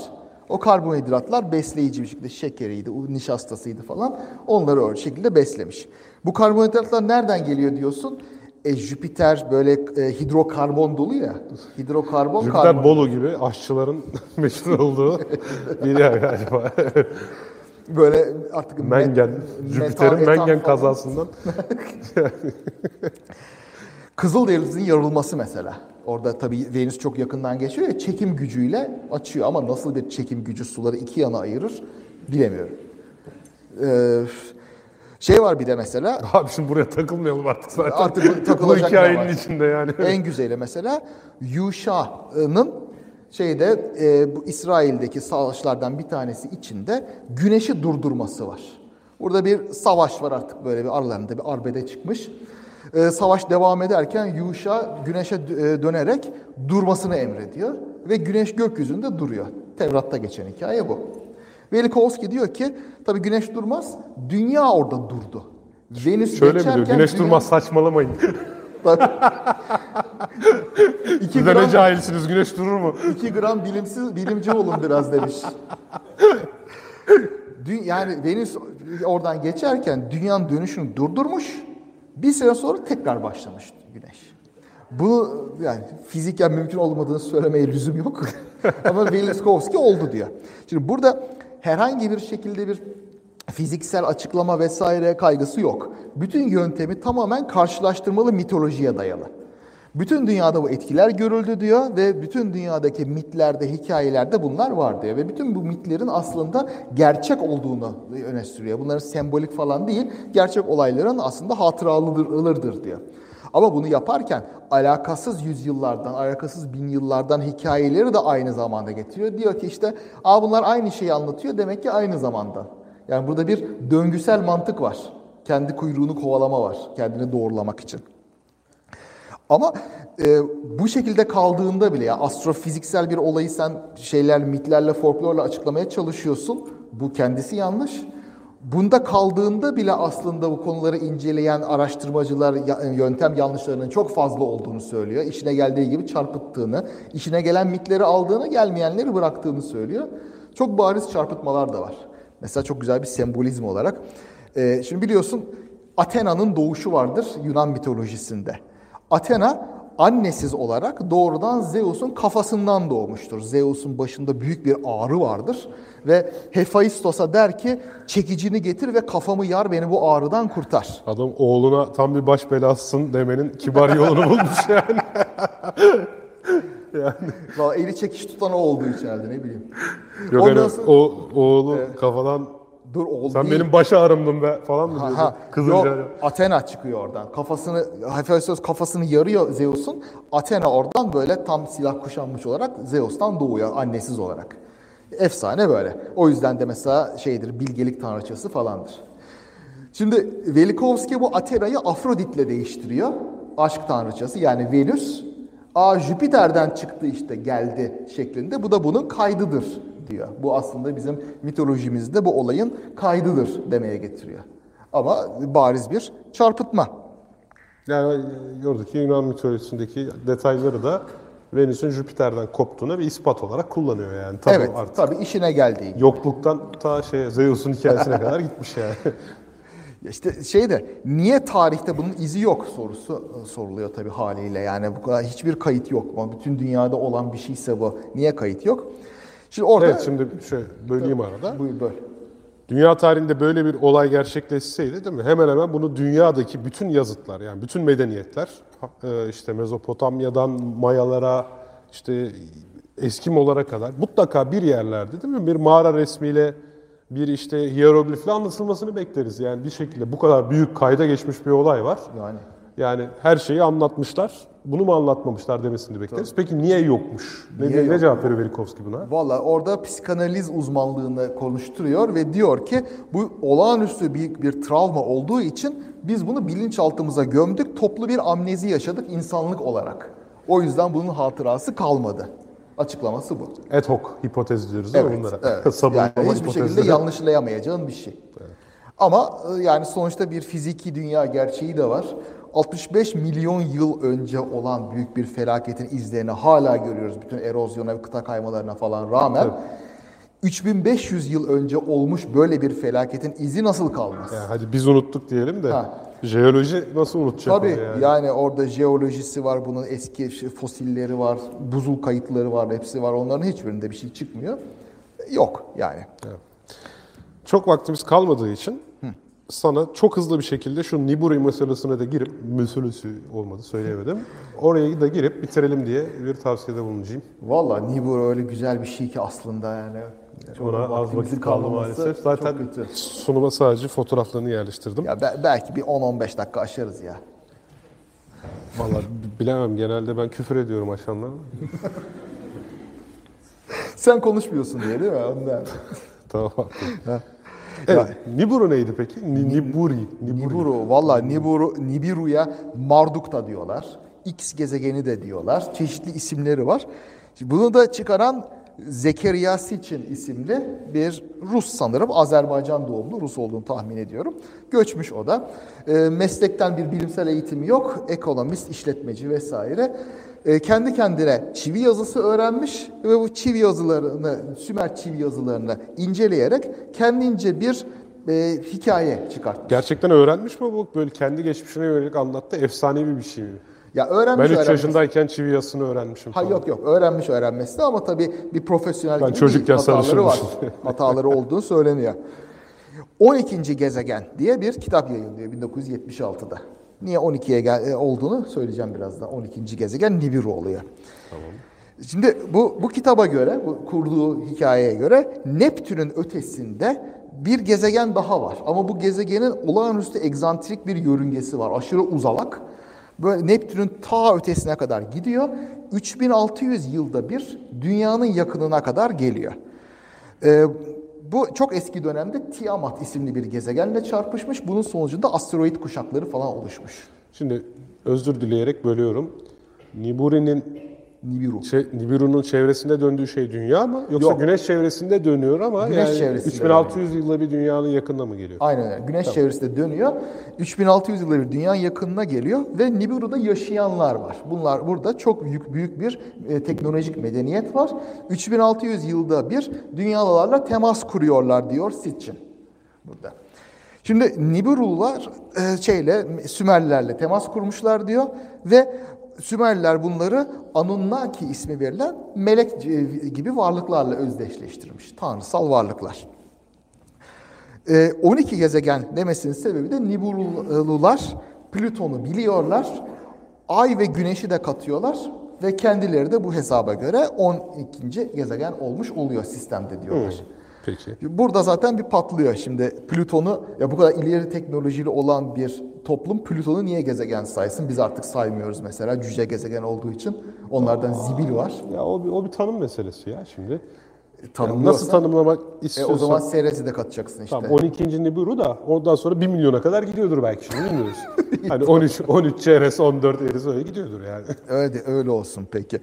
O karbonhidratlar besleyici bir şekilde şekeriydi, nişastasıydı falan. Onları o şekilde beslemiş. Bu karbonhidratlar nereden geliyor diyorsun? E, Jüpiter böyle e, hidrokarbon dolu ya. Hidrokarbon Jüpiter karbon. Bolu gibi aşçıların meşhur olduğu bir yer galiba. Böyle artık Mengen, met- Jüpiter'in Mengen kazasından. Kızıldeniz'in yarılması mesela. Orada tabii Venüs çok yakından geçiyor ya çekim gücüyle açıyor ama nasıl bir çekim gücü suları iki yana ayırır bilemiyorum. Ee, şey var bir de mesela Abi şimdi buraya takılmayalım artık zaten. Artık bu bu takılacak ne hikayenin var? içinde yani. en güzeli mesela Yuşa'nın şeyde e, bu İsrail'deki savaşlardan bir tanesi içinde güneşi durdurması var. Burada bir savaş var artık böyle bir aralarında bir arbede çıkmış. E, savaş devam ederken Yuşa güneşe e, dönerek durmasını emrediyor ve güneş gökyüzünde duruyor. Tevrat'ta geçen hikaye bu. Velikovski diyor ki tabii güneş durmaz, dünya orada durdu. Venüs Şöyle mi diyor? Güneş dünya- durmaz saçmalamayın. Tabii. 2 Siz de ne gram, cahilsiniz güneş durur mu? 2 gram bilimsiz, bilimci olun biraz demiş. Yani Venüs oradan geçerken dünyanın dönüşünü durdurmuş. Bir süre sonra tekrar başlamış güneş. Bu yani fiziken mümkün olmadığını söylemeye lüzum yok. Ama Velikovski oldu diyor. Şimdi burada herhangi bir şekilde bir fiziksel açıklama vesaire kaygısı yok. Bütün yöntemi tamamen karşılaştırmalı mitolojiye dayalı. Bütün dünyada bu etkiler görüldü diyor ve bütün dünyadaki mitlerde, hikayelerde bunlar var diyor. Ve bütün bu mitlerin aslında gerçek olduğunu öne sürüyor. Bunların sembolik falan değil, gerçek olayların aslında hatıralıdır diyor. Ama bunu yaparken alakasız yüzyıllardan, alakasız bin yıllardan hikayeleri de aynı zamanda getiriyor. Diyor ki işte, Aa bunlar aynı şeyi anlatıyor demek ki aynı zamanda. Yani burada bir döngüsel mantık var. Kendi kuyruğunu kovalama var, kendini doğrulamak için. Ama e, bu şekilde kaldığında bile ya astrofiziksel bir olayı sen şeyler, mitlerle, folklorla açıklamaya çalışıyorsun. Bu kendisi yanlış. Bunda kaldığında bile aslında bu konuları inceleyen araştırmacılar yöntem yanlışlarının çok fazla olduğunu söylüyor. İşine geldiği gibi çarpıttığını, işine gelen mitleri aldığını, gelmeyenleri bıraktığını söylüyor. Çok bariz çarpıtmalar da var. Mesela çok güzel bir sembolizm olarak. E, şimdi biliyorsun Athena'nın doğuşu vardır Yunan mitolojisinde. Athena annesiz olarak doğrudan Zeus'un kafasından doğmuştur. Zeus'un başında büyük bir ağrı vardır ve Hephaistos'a der ki çekicini getir ve kafamı yar beni bu ağrıdan kurtar. Adam oğluna tam bir baş belasısın demenin kibar yolunu bulmuş yani. Vallahi eli çekiş tutan o oldu içeride ne bileyim. Yok Ondan hani sonra- o oğlu kafadan Dur oğul sen değil. benim baş ağrımdın be falan mı diyordu? Ha, Kızınca. yok, Athena çıkıyor oradan. Kafasını Hephaistos kafasını yarıyor Zeus'un. Athena oradan böyle tam silah kuşanmış olarak Zeus'tan doğuyor annesiz olarak. Efsane böyle. O yüzden de mesela şeydir bilgelik tanrıçası falandır. Şimdi Velikovski bu Athena'yı Afrodit'le değiştiriyor. Aşk tanrıçası yani Venüs. Aa Jüpiter'den çıktı işte geldi şeklinde. Bu da bunun kaydıdır diyor. Bu aslında bizim mitolojimizde bu olayın kaydıdır demeye getiriyor. Ama bariz bir çarpıtma. Yani oradaki Yunan mitolojisindeki detayları da Venüs'ün Jüpiter'den koptuğuna bir ispat olarak kullanıyor yani. Tabii evet, artık tabii işine geldiği. yokluktan ta şey Zeus'un hikayesine kadar gitmiş yani. İşte şey de niye tarihte bunun izi yok sorusu e, soruluyor tabii haliyle. Yani bu kadar hiçbir kayıt yok. Ama bütün dünyada olan bir şeyse bu. Niye kayıt yok? Şimdi orada evet şimdi şöyle böleyim arada. buyur böl. Dünya tarihinde böyle bir olay gerçekleşseydi değil mi? Hemen hemen bunu dünyadaki bütün yazıtlar yani bütün medeniyetler e, işte Mezopotamya'dan Mayalara işte Eskimolara kadar mutlaka bir yerlerde değil mi? Bir mağara resmiyle bir işte hieroglifle anlatılmasını bekleriz. Yani bir şekilde bu kadar büyük kayda geçmiş bir olay var. Yani Yani her şeyi anlatmışlar. Bunu mu anlatmamışlar demesini bekleriz. Peki niye yokmuş? Ne, Niye ne yok? cevap veriyor Velikovski buna? Valla orada psikanaliz uzmanlığını konuşturuyor ve diyor ki bu olağanüstü büyük bir travma olduğu için biz bunu bilinçaltımıza gömdük, toplu bir amnezi yaşadık insanlık olarak. O yüzden bunun hatırası kalmadı. Açıklaması bu. Ad hoc hipotez diyoruz değil mi Evet, bunlara? evet. Yani hiçbir şekilde yanlışlayamayacağın bir şey. Ama e, yani sonuçta bir fiziki dünya gerçeği de var. 65 milyon yıl önce olan büyük bir felaketin izlerini hala görüyoruz. Bütün erozyona ve kıta kaymalarına falan rağmen. 3500 yıl önce olmuş böyle bir felaketin izi nasıl kalmaz? Yani hadi biz unuttuk diyelim de Ha. jeoloji nasıl unutacak Tabii yani. yani? orada jeolojisi var, bunun eski fosilleri var, buzul kayıtları var, hepsi var. Onların hiçbirinde bir şey çıkmıyor. Yok yani. Çok vaktimiz kalmadığı için sana çok hızlı bir şekilde şu Niburi meselesine de girip, meselesi olmadı söyleyemedim. Oraya da girip bitirelim diye bir tavsiyede bulunacağım. Vallahi Nibur öyle güzel bir şey ki aslında yani. Ona az vakit kaldı maalesef. Zaten sunuma sadece fotoğraflarını yerleştirdim. Ya be- belki bir 10-15 dakika aşarız ya. Vallahi b- bilemem genelde ben küfür ediyorum aşağıdan. Sen konuşmuyorsun diye değil mi? Ondan. tamam. Evet, Niburu neydi peki? Ni- Niburi. Niburi. Niburu, valla Niburu, Nibiru'ya Marduk da diyorlar. X gezegeni de diyorlar. Çeşitli isimleri var. Bunu da çıkaran Zekeriya Sitchin isimli bir Rus sanırım. Azerbaycan doğumlu Rus olduğunu tahmin ediyorum. Göçmüş o da. E, meslekten bir bilimsel eğitimi yok. Ekonomist, işletmeci vesaire. E, kendi kendine çivi yazısı öğrenmiş ve bu çivi yazılarını, Sümer çivi yazılarını inceleyerek kendince bir e, hikaye çıkartmış. Gerçekten öğrenmiş mi bu? Böyle kendi geçmişine yönelik anlattı. Efsanevi bir şey mi? Ya Ben öğrenmiş 3 öğrenmesi- yaşındayken çivi yazısını öğrenmişim. Ha falan. yok yok öğrenmiş öğrenmesi de ama tabii bir profesyonel Ben çocukken. Hataları var. Hataları olduğu söyleniyor. 12. gezegen diye bir kitap yayınlıyor 1976'da. Niye 12'ye gel- e, olduğunu söyleyeceğim birazdan. 12. gezegen Nibiru oluyor. Şimdi bu, bu kitaba göre, bu kurduğu hikayeye göre Neptün'ün ötesinde bir gezegen daha var. Ama bu gezegenin olağanüstü egzantrik bir yörüngesi var. Aşırı uzalak. Böyle Neptün'ün ta ötesine kadar gidiyor. 3600 yılda bir dünyanın yakınına kadar geliyor. Ee, bu çok eski dönemde Tiamat isimli bir gezegenle çarpışmış. Bunun sonucunda asteroid kuşakları falan oluşmuş. Şimdi özür dileyerek bölüyorum. Niburi'nin Nibiru. şey, Nibiru'nun çevresinde döndüğü şey dünya mı? Yoksa Yok. güneş çevresinde dönüyor ama Güneş yani çevresinde 3600 yılda bir dünyanın yakında mı geliyor? Aynen öyle. Güneş çevresinde dönüyor. 3600 yılda bir dünya yakınına geliyor ve Nibiru'da yaşayanlar var. Bunlar burada çok büyük büyük bir e, teknolojik medeniyet var. 3600 yılda bir dünyalılarla temas kuruyorlar diyor Sitchin burada. Şimdi Nibirular e, şeyle Sümerlilerle temas kurmuşlar diyor ve Sümerliler bunları Anunnaki ismi verilen melek gibi varlıklarla özdeşleştirmiş. Tanrısal varlıklar. E, 12 gezegen demesinin sebebi de Nibulular Plüton'u biliyorlar. Ay ve Güneş'i de katıyorlar ve kendileri de bu hesaba göre 12. gezegen olmuş oluyor sistemde diyorlar. Peki. Burada zaten bir patlıyor şimdi Plüton'u ya bu kadar ileri teknolojili olan bir toplum Plüton'u niye gezegen saysın? Biz artık saymıyoruz mesela cüce gezegen olduğu için. Onlardan zibil var. Ya o bir, o bir tanım meselesi ya şimdi. Yani Tanımlıyorsan, nasıl tanımlamak e, istiyorsan. o zaman Ceres'i de katacaksın işte. Tamam 12. Nibiru da ondan sonra 1 milyona kadar gidiyordur belki şimdi bilmiyoruz. hani 13 13 CRS 14 Eris öyle gidiyordur yani. Öyle, öyle olsun peki.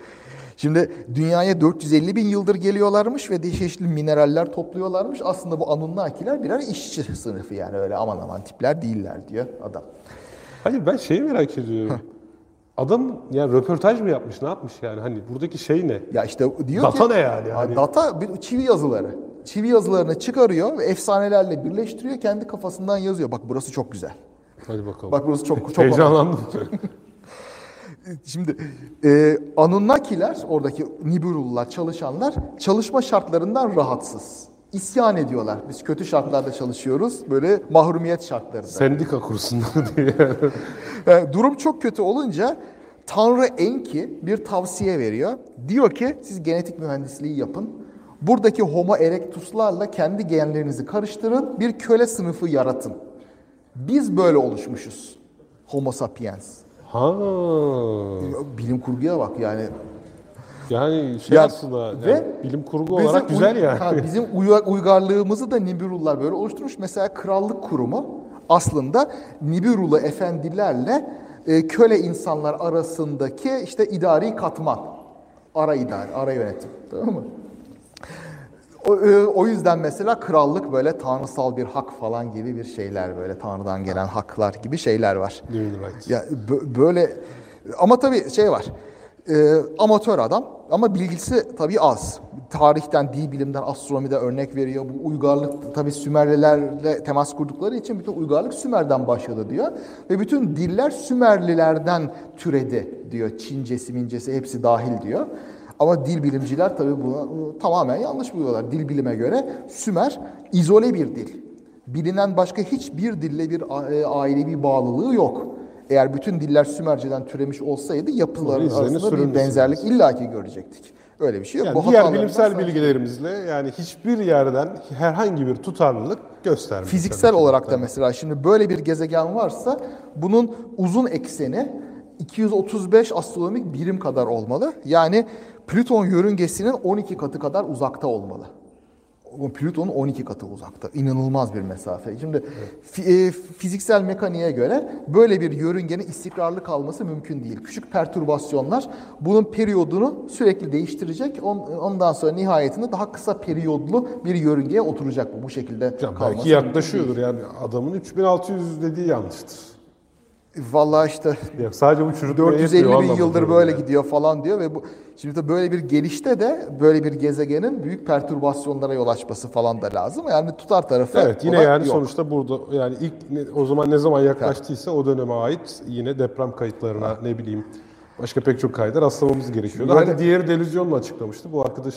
Şimdi dünyaya 450 bin yıldır geliyorlarmış ve çeşitli mineraller topluyorlarmış. Aslında bu Anunnakiler birer işçi sınıfı yani öyle aman aman tipler değiller diyor adam. Hayır ben şeyi merak ediyorum. Adam yani röportaj mı yapmış ne yapmış yani hani buradaki şey ne? Ya işte diyor Data ki, ne yani? Ha, Hani- Data bir çivi yazıları. Çivi yazılarını çıkarıyor ve efsanelerle birleştiriyor. Kendi kafasından yazıyor. Bak burası çok güzel. Hadi bakalım. Bak burası çok çok Heyecanlandım. Şimdi e, Anunnakiler, oradaki Nibiru'lular, çalışanlar çalışma şartlarından rahatsız. İsyan ediyorlar. Biz kötü şartlarda çalışıyoruz. Böyle mahrumiyet şartlarında. Sendika kursunda diye. Yani durum çok kötü olunca Tanrı Enki bir tavsiye veriyor. Diyor ki siz genetik mühendisliği yapın. Buradaki Homo erectus'larla kendi genlerinizi karıştırın. Bir köle sınıfı yaratın. Biz böyle oluşmuşuz. Homo sapiens. Ha. Bilim kurguya bak yani. Yani şey Ya, aslında yani ve bilim kurgu Bizim olarak güzel yani. ha, bizim uy- uygarlığımızı da Nibirullar böyle oluşturmuş. Mesela krallık kurumu aslında Nibirulu efendilerle e, köle insanlar arasındaki işte idari katman. Ara idare, ara yönetim. Tamam mı? O, e, o yüzden mesela krallık böyle tanrısal bir hak falan gibi bir şeyler böyle tanrıdan gelen haklar gibi şeyler var. Right. Ya bö- böyle ama tabii şey var. e, amatör adam ama bilgisi tabii az. Tarihten, dil bilimden, astronomiden örnek veriyor. Bu uygarlık tabii Sümerlilerle temas kurdukları için bütün uygarlık Sümer'den başladı diyor. Ve bütün diller Sümerlilerden türedi diyor. Çincesi, Mincesi hepsi dahil diyor. Ama dil bilimciler tabii bunu tamamen yanlış buluyorlar. Dil bilime göre Sümer izole bir dil. Bilinen başka hiçbir dille bir e, ailevi bağlılığı yok. Eğer bütün diller Sümerceden türemiş olsaydı yapılar arasında bir benzerlik illaki görecektik. Öyle bir şey yok. Yani Bu diğer bilimsel sadece- bilgilerimizle yani hiçbir yerden herhangi bir tutarlılık göstermiyor. Fiziksel tabii olarak da mesela şimdi böyle bir gezegen varsa bunun uzun ekseni 235 astronomik birim kadar olmalı. Yani Plüton yörüngesinin 12 katı kadar uzakta olmalı. Plüton'un 12 katı uzakta. İnanılmaz bir mesafe. Şimdi e, fiziksel mekaniğe göre böyle bir yörüngenin istikrarlı kalması mümkün değil. Küçük perturbasyonlar bunun periyodunu sürekli değiştirecek. On- Ondan sonra nihayetinde daha kısa periyodlu bir yörüngeye oturacak bu. Bu şekilde Yani kalması belki yaklaşıyordur yani adamın 3600 dediği yanlıştır. Vallahi işte Ya sadece bu çürütmeye 450 yetmiyor bin yıldır böyle yani. gidiyor falan diyor ve bu şimdi de böyle bir gelişte de böyle bir gezegenin büyük perturbasyonlara yol açması falan da lazım. Yani tutar tarafı Evet yine yani yok. sonuçta burada yani ilk o zaman ne zaman yaklaştıysa o döneme ait yine deprem kayıtlarına ne bileyim başka pek çok kayda rastlamamız gerekiyordu. Böyle- Hani diğeri delüzyonla açıklamıştı. Bu arkadaş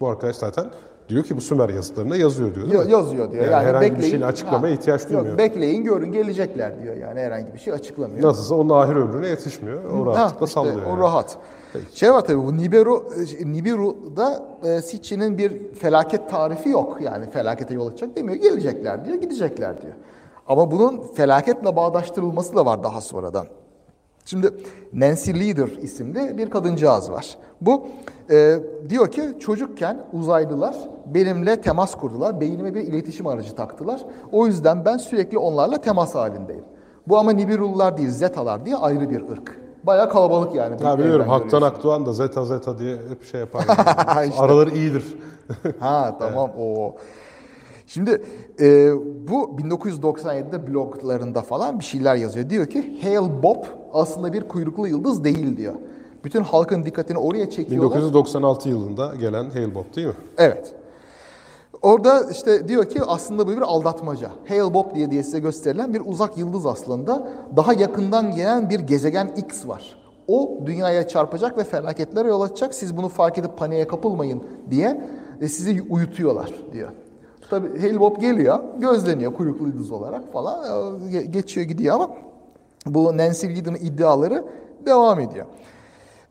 bu arkadaş zaten diyor ki bu Sümer yazıtlarında yazıyor diyor değil mi? yazıyor diyor. Yani Yani, herhangi bir bekleyin. şeyin açıklamaya ihtiyaç yok, duymuyor. bekleyin görün gelecekler diyor. Yani herhangi bir şey açıklamıyor. Nasılsa onun ahir ömrüne yetişmiyor. O Ha, rahatlıkla işte sallıyor. o yani. rahat. Şey var tabii bu Nibiru, Nibiru'da e, Sitchin'in bir felaket tarifi yok. Yani felakete yol açacak demiyor. Gelecekler diyor, gidecekler diyor. Ama bunun felaketle bağdaştırılması da var daha sonradan. Şimdi Nancy Leader isimli bir kadıncağız var. Bu e, diyor ki çocukken uzaylılar benimle temas kurdular. Beynime bir iletişim aracı taktılar. O yüzden ben sürekli onlarla temas halindeyim. Bu ama Nibirullar değil, Zetalar diye ayrı bir ırk. Bayağı kalabalık yani. Ha biliyorum Haktan görüyorsun. Akdoğan da Zeta Zeta diye hep şey yapar. İşte. Araları iyidir. Ha tamam o. Şimdi e, bu 1997'de bloglarında falan bir şeyler yazıyor. Diyor ki Hale Bob aslında bir kuyruklu yıldız değil diyor. Bütün halkın dikkatini oraya çekiyorlar. 1996 yılında gelen Hale-Bopp değil mi? Evet. Orada işte diyor ki aslında bu bir aldatmaca. Hale Bob diye diye size gösterilen bir uzak yıldız aslında. Daha yakından gelen bir gezegen X var. O dünyaya çarpacak ve felaketlere yol açacak. Siz bunu fark edip paniğe kapılmayın diye e, sizi uyutuyorlar diyor. Tabii Hale-Bopp geliyor, gözleniyor kuyruklu yıldız olarak falan. e, ge- Geçiyor gidiyor ama bu Nancy Reagan'ın iddiaları devam ediyor.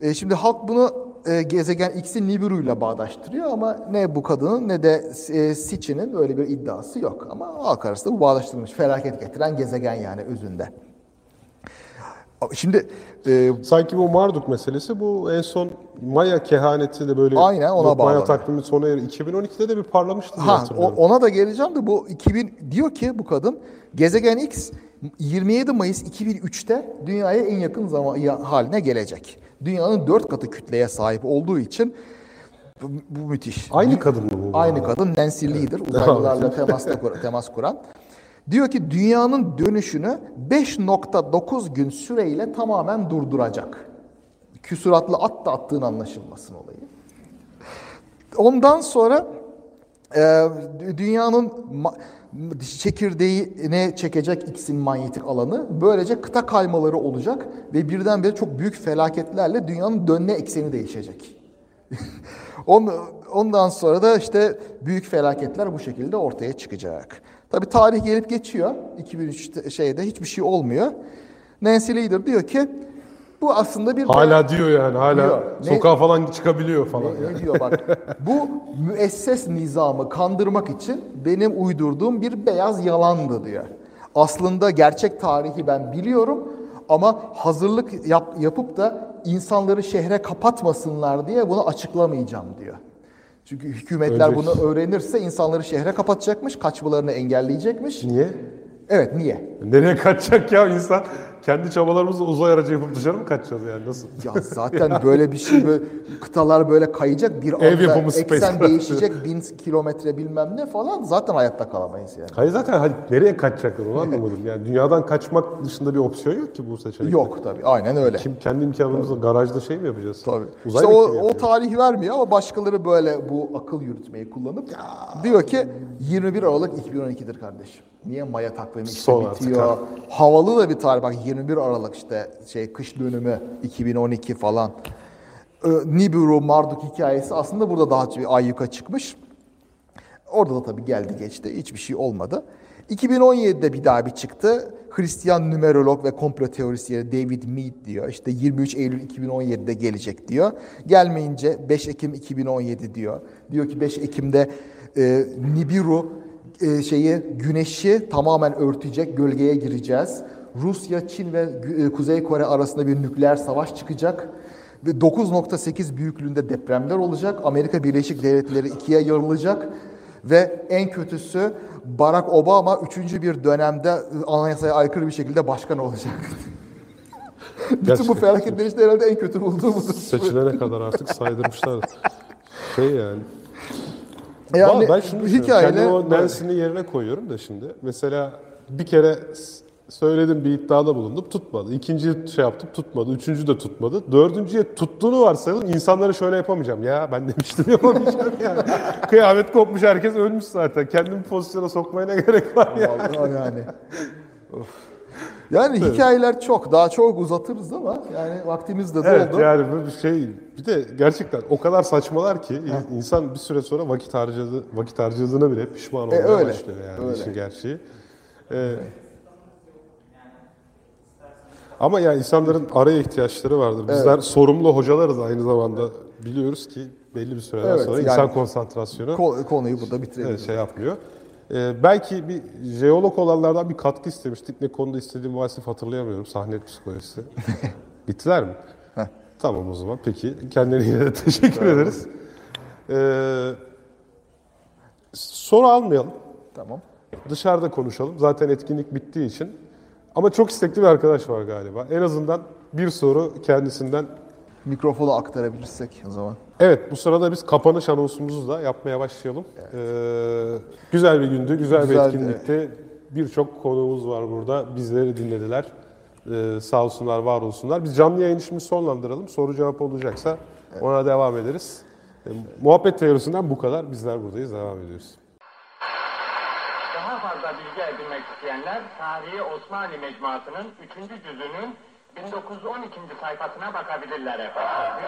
E, şimdi halk bunu e, gezegen X'in Nibiru ile bağdaştırıyor ama ne bu kadının ne de e, Sitchin'in öyle bir iddiası yok. Ama halk arasında bu bağdaştırılmış. Felaket getiren gezegen yani özünde. Şimdi e, Sanki bu Marduk meselesi bu en son Maya kehaneti de böyle Aynen, ona Yok, Maya takvimi sona eri 2012'de de bir parlamıştı Ha, ona da geleceğim de bu 2000 diyor ki bu kadın gezegen X 27 Mayıs 2003'te dünyaya en yakın zaman haline gelecek. Dünyanın dört katı kütleye sahip olduğu için bu, bu müthiş. Aynı kadın mı bu? Aynı kadın Nancy Lee'dir. Uzaylılarla temasta kur- temas kuran. Diyor ki dünyanın dönüşünü 5.9 gün süreyle tamamen durduracak. Küsuratlı at da attığın anlaşılmasın olayı. Ondan sonra e, dü- dünyanın çekirdeğine çekecek X'in manyetik alanı böylece kıta kaymaları olacak ve birdenbire çok büyük felaketlerle dünyanın dönme ekseni değişecek. On- Ondan sonra da işte büyük felaketler bu şekilde ortaya çıkacak. Tabi tarih gelip geçiyor. 2003 şeyde hiçbir şey olmuyor. Nancy Leader diyor ki bu aslında bir Hala diyor yani hala Diyor. Ne- sokağa falan çıkabiliyor falan. ne, ne diyor bak. Bu müesses nizamı kandırmak için benim uydurduğum bir beyaz yalandı diyor. Aslında gerçek tarihi ben biliyorum ama hazırlık yap, yapıp da insanları şehre kapatmasınlar diye bunu açıklamayacağım diyor. Çünkü hükümetler Önce- bunu öğrenirse insanları şehre kapatacakmış, kaçmalarını engelleyecekmiş. Niye? Evet niye? Nereye kaçacak ya insan? Kendi çabalarımızla uzay aracı yapıp dışarı mı kaçacağız yani nasıl? Ya zaten böyle bir şey böyle kıtalar böyle kayacak bir Ev anda yapımı space eksen craft. değişecek bin kilometre bilmem ne falan zaten hayatta kalamayız yani. Hayır zaten hani nereye kaçacaklar onu anlamadım. Yani dünyadan kaçmak dışında bir opsiyon yok ki bu seçenekte. Yok tabii aynen öyle. Kim kendi imkanımızla garajda şey mi yapacağız? Tabii. Uzay işte o, o tarih vermiyor ama başkaları böyle bu akıl yürütmeyi kullanıp diyor ki 21 Aralık 2012'dir kardeşim. Niye Maya takvimi işte Son artık bitiyor. ha. Havalı da bir tarih bak 21 Aralık işte şey kış dönümü 2012 falan. Ee, Nibiru Marduk hikayesi aslında burada daha bir ayyuka çıkmış. Orada da tabii geldi geçti. Hiçbir şey olmadı. 2017'de bir daha bir çıktı. Hristiyan numerolog ve komplo teorisyeni David Mead diyor. İşte 23 Eylül 2017'de gelecek diyor. Gelmeyince 5 Ekim 2017 diyor. Diyor ki 5 Ekim'de e, Nibiru e, şeyi güneşi tamamen örtecek, gölgeye gireceğiz. Rusya, Çin ve e, Kuzey Kore arasında bir nükleer savaş çıkacak. Ve 9.8 büyüklüğünde depremler olacak. Amerika Birleşik Devletleri ikiye yarılacak. Ve en kötüsü Barack Obama üçüncü bir dönemde anayasaya aykırı bir şekilde başkan olacak. Bütün bu felaketler işte herhalde en kötü bulduğumuz. Seçilene kadar artık saydırmışlar. Şey yani. Yani Vallahi ben şunu hikayeyle Kendimi o yerine koyuyorum da şimdi. Mesela bir kere söyledim bir iddiada bulundum tutmadı. İkinci şey yaptım tutmadı. Üçüncü de tutmadı. Dördüncüye tuttuğunu varsayalım. İnsanlara şöyle yapamayacağım. Ya ben demiştim yapamayacağım yani. Kıyamet kopmuş herkes ölmüş zaten. Kendimi pozisyona sokmaya ne gerek var ya. Vallahi yani. Of. Yani hikayeler çok, daha çok uzatırız ama yani vaktimiz de doldu. Evet yani bir şey bir de gerçekten o kadar saçmalar ki insan bir süre sonra vakit harcadı vakit harcadığına bile pişman olmaya E, öyle, başlıyor yani öyle. işin gerçeği. Ee, ama yani insanların araya ihtiyaçları vardır. Bizler sorumlu hocalarız aynı zamanda. Biliyoruz ki belli bir süreden Evet, sonra yani- insan konsantrasyonu Ko- konuyu burada bitirelim. evet, şey yapmıyor. Ee, belki bir jeolog olanlardan bir katkı istemiştik. Ne konuda istediğim maalesef hatırlayamıyorum. Sahne psikolojisi. Bittiler mi? Tamam o zaman. Peki. Kendilerine yine de teşekkür ederiz. Ee, soru almayalım. Tamam. Dışarıda konuşalım. Zaten etkinlik bittiği için. Ama çok istekli bir arkadaş var galiba. En azından bir soru kendisinden. Mikrofonu aktarabilirsek o zaman. Evet bu sırada biz kapanış anonsumuzu da yapmaya başlayalım. Ee, güzel bir gündü, güzel, bir Güzeldi. etkinlikti. Birçok konuğumuz var burada. Bizleri dinlediler. Ee, sağ olsunlar, var olsunlar. Biz canlı yayın işimizi sonlandıralım. Soru cevap olacaksa ona devam ederiz. Ee, muhabbet teorisinden bu kadar. Bizler buradayız, devam ediyoruz. Daha fazla bilgi isteyenler Tarihi Osmanlı Mecmuası'nın 3. cüzünün 1912. sayfasına bakabilirler efendim.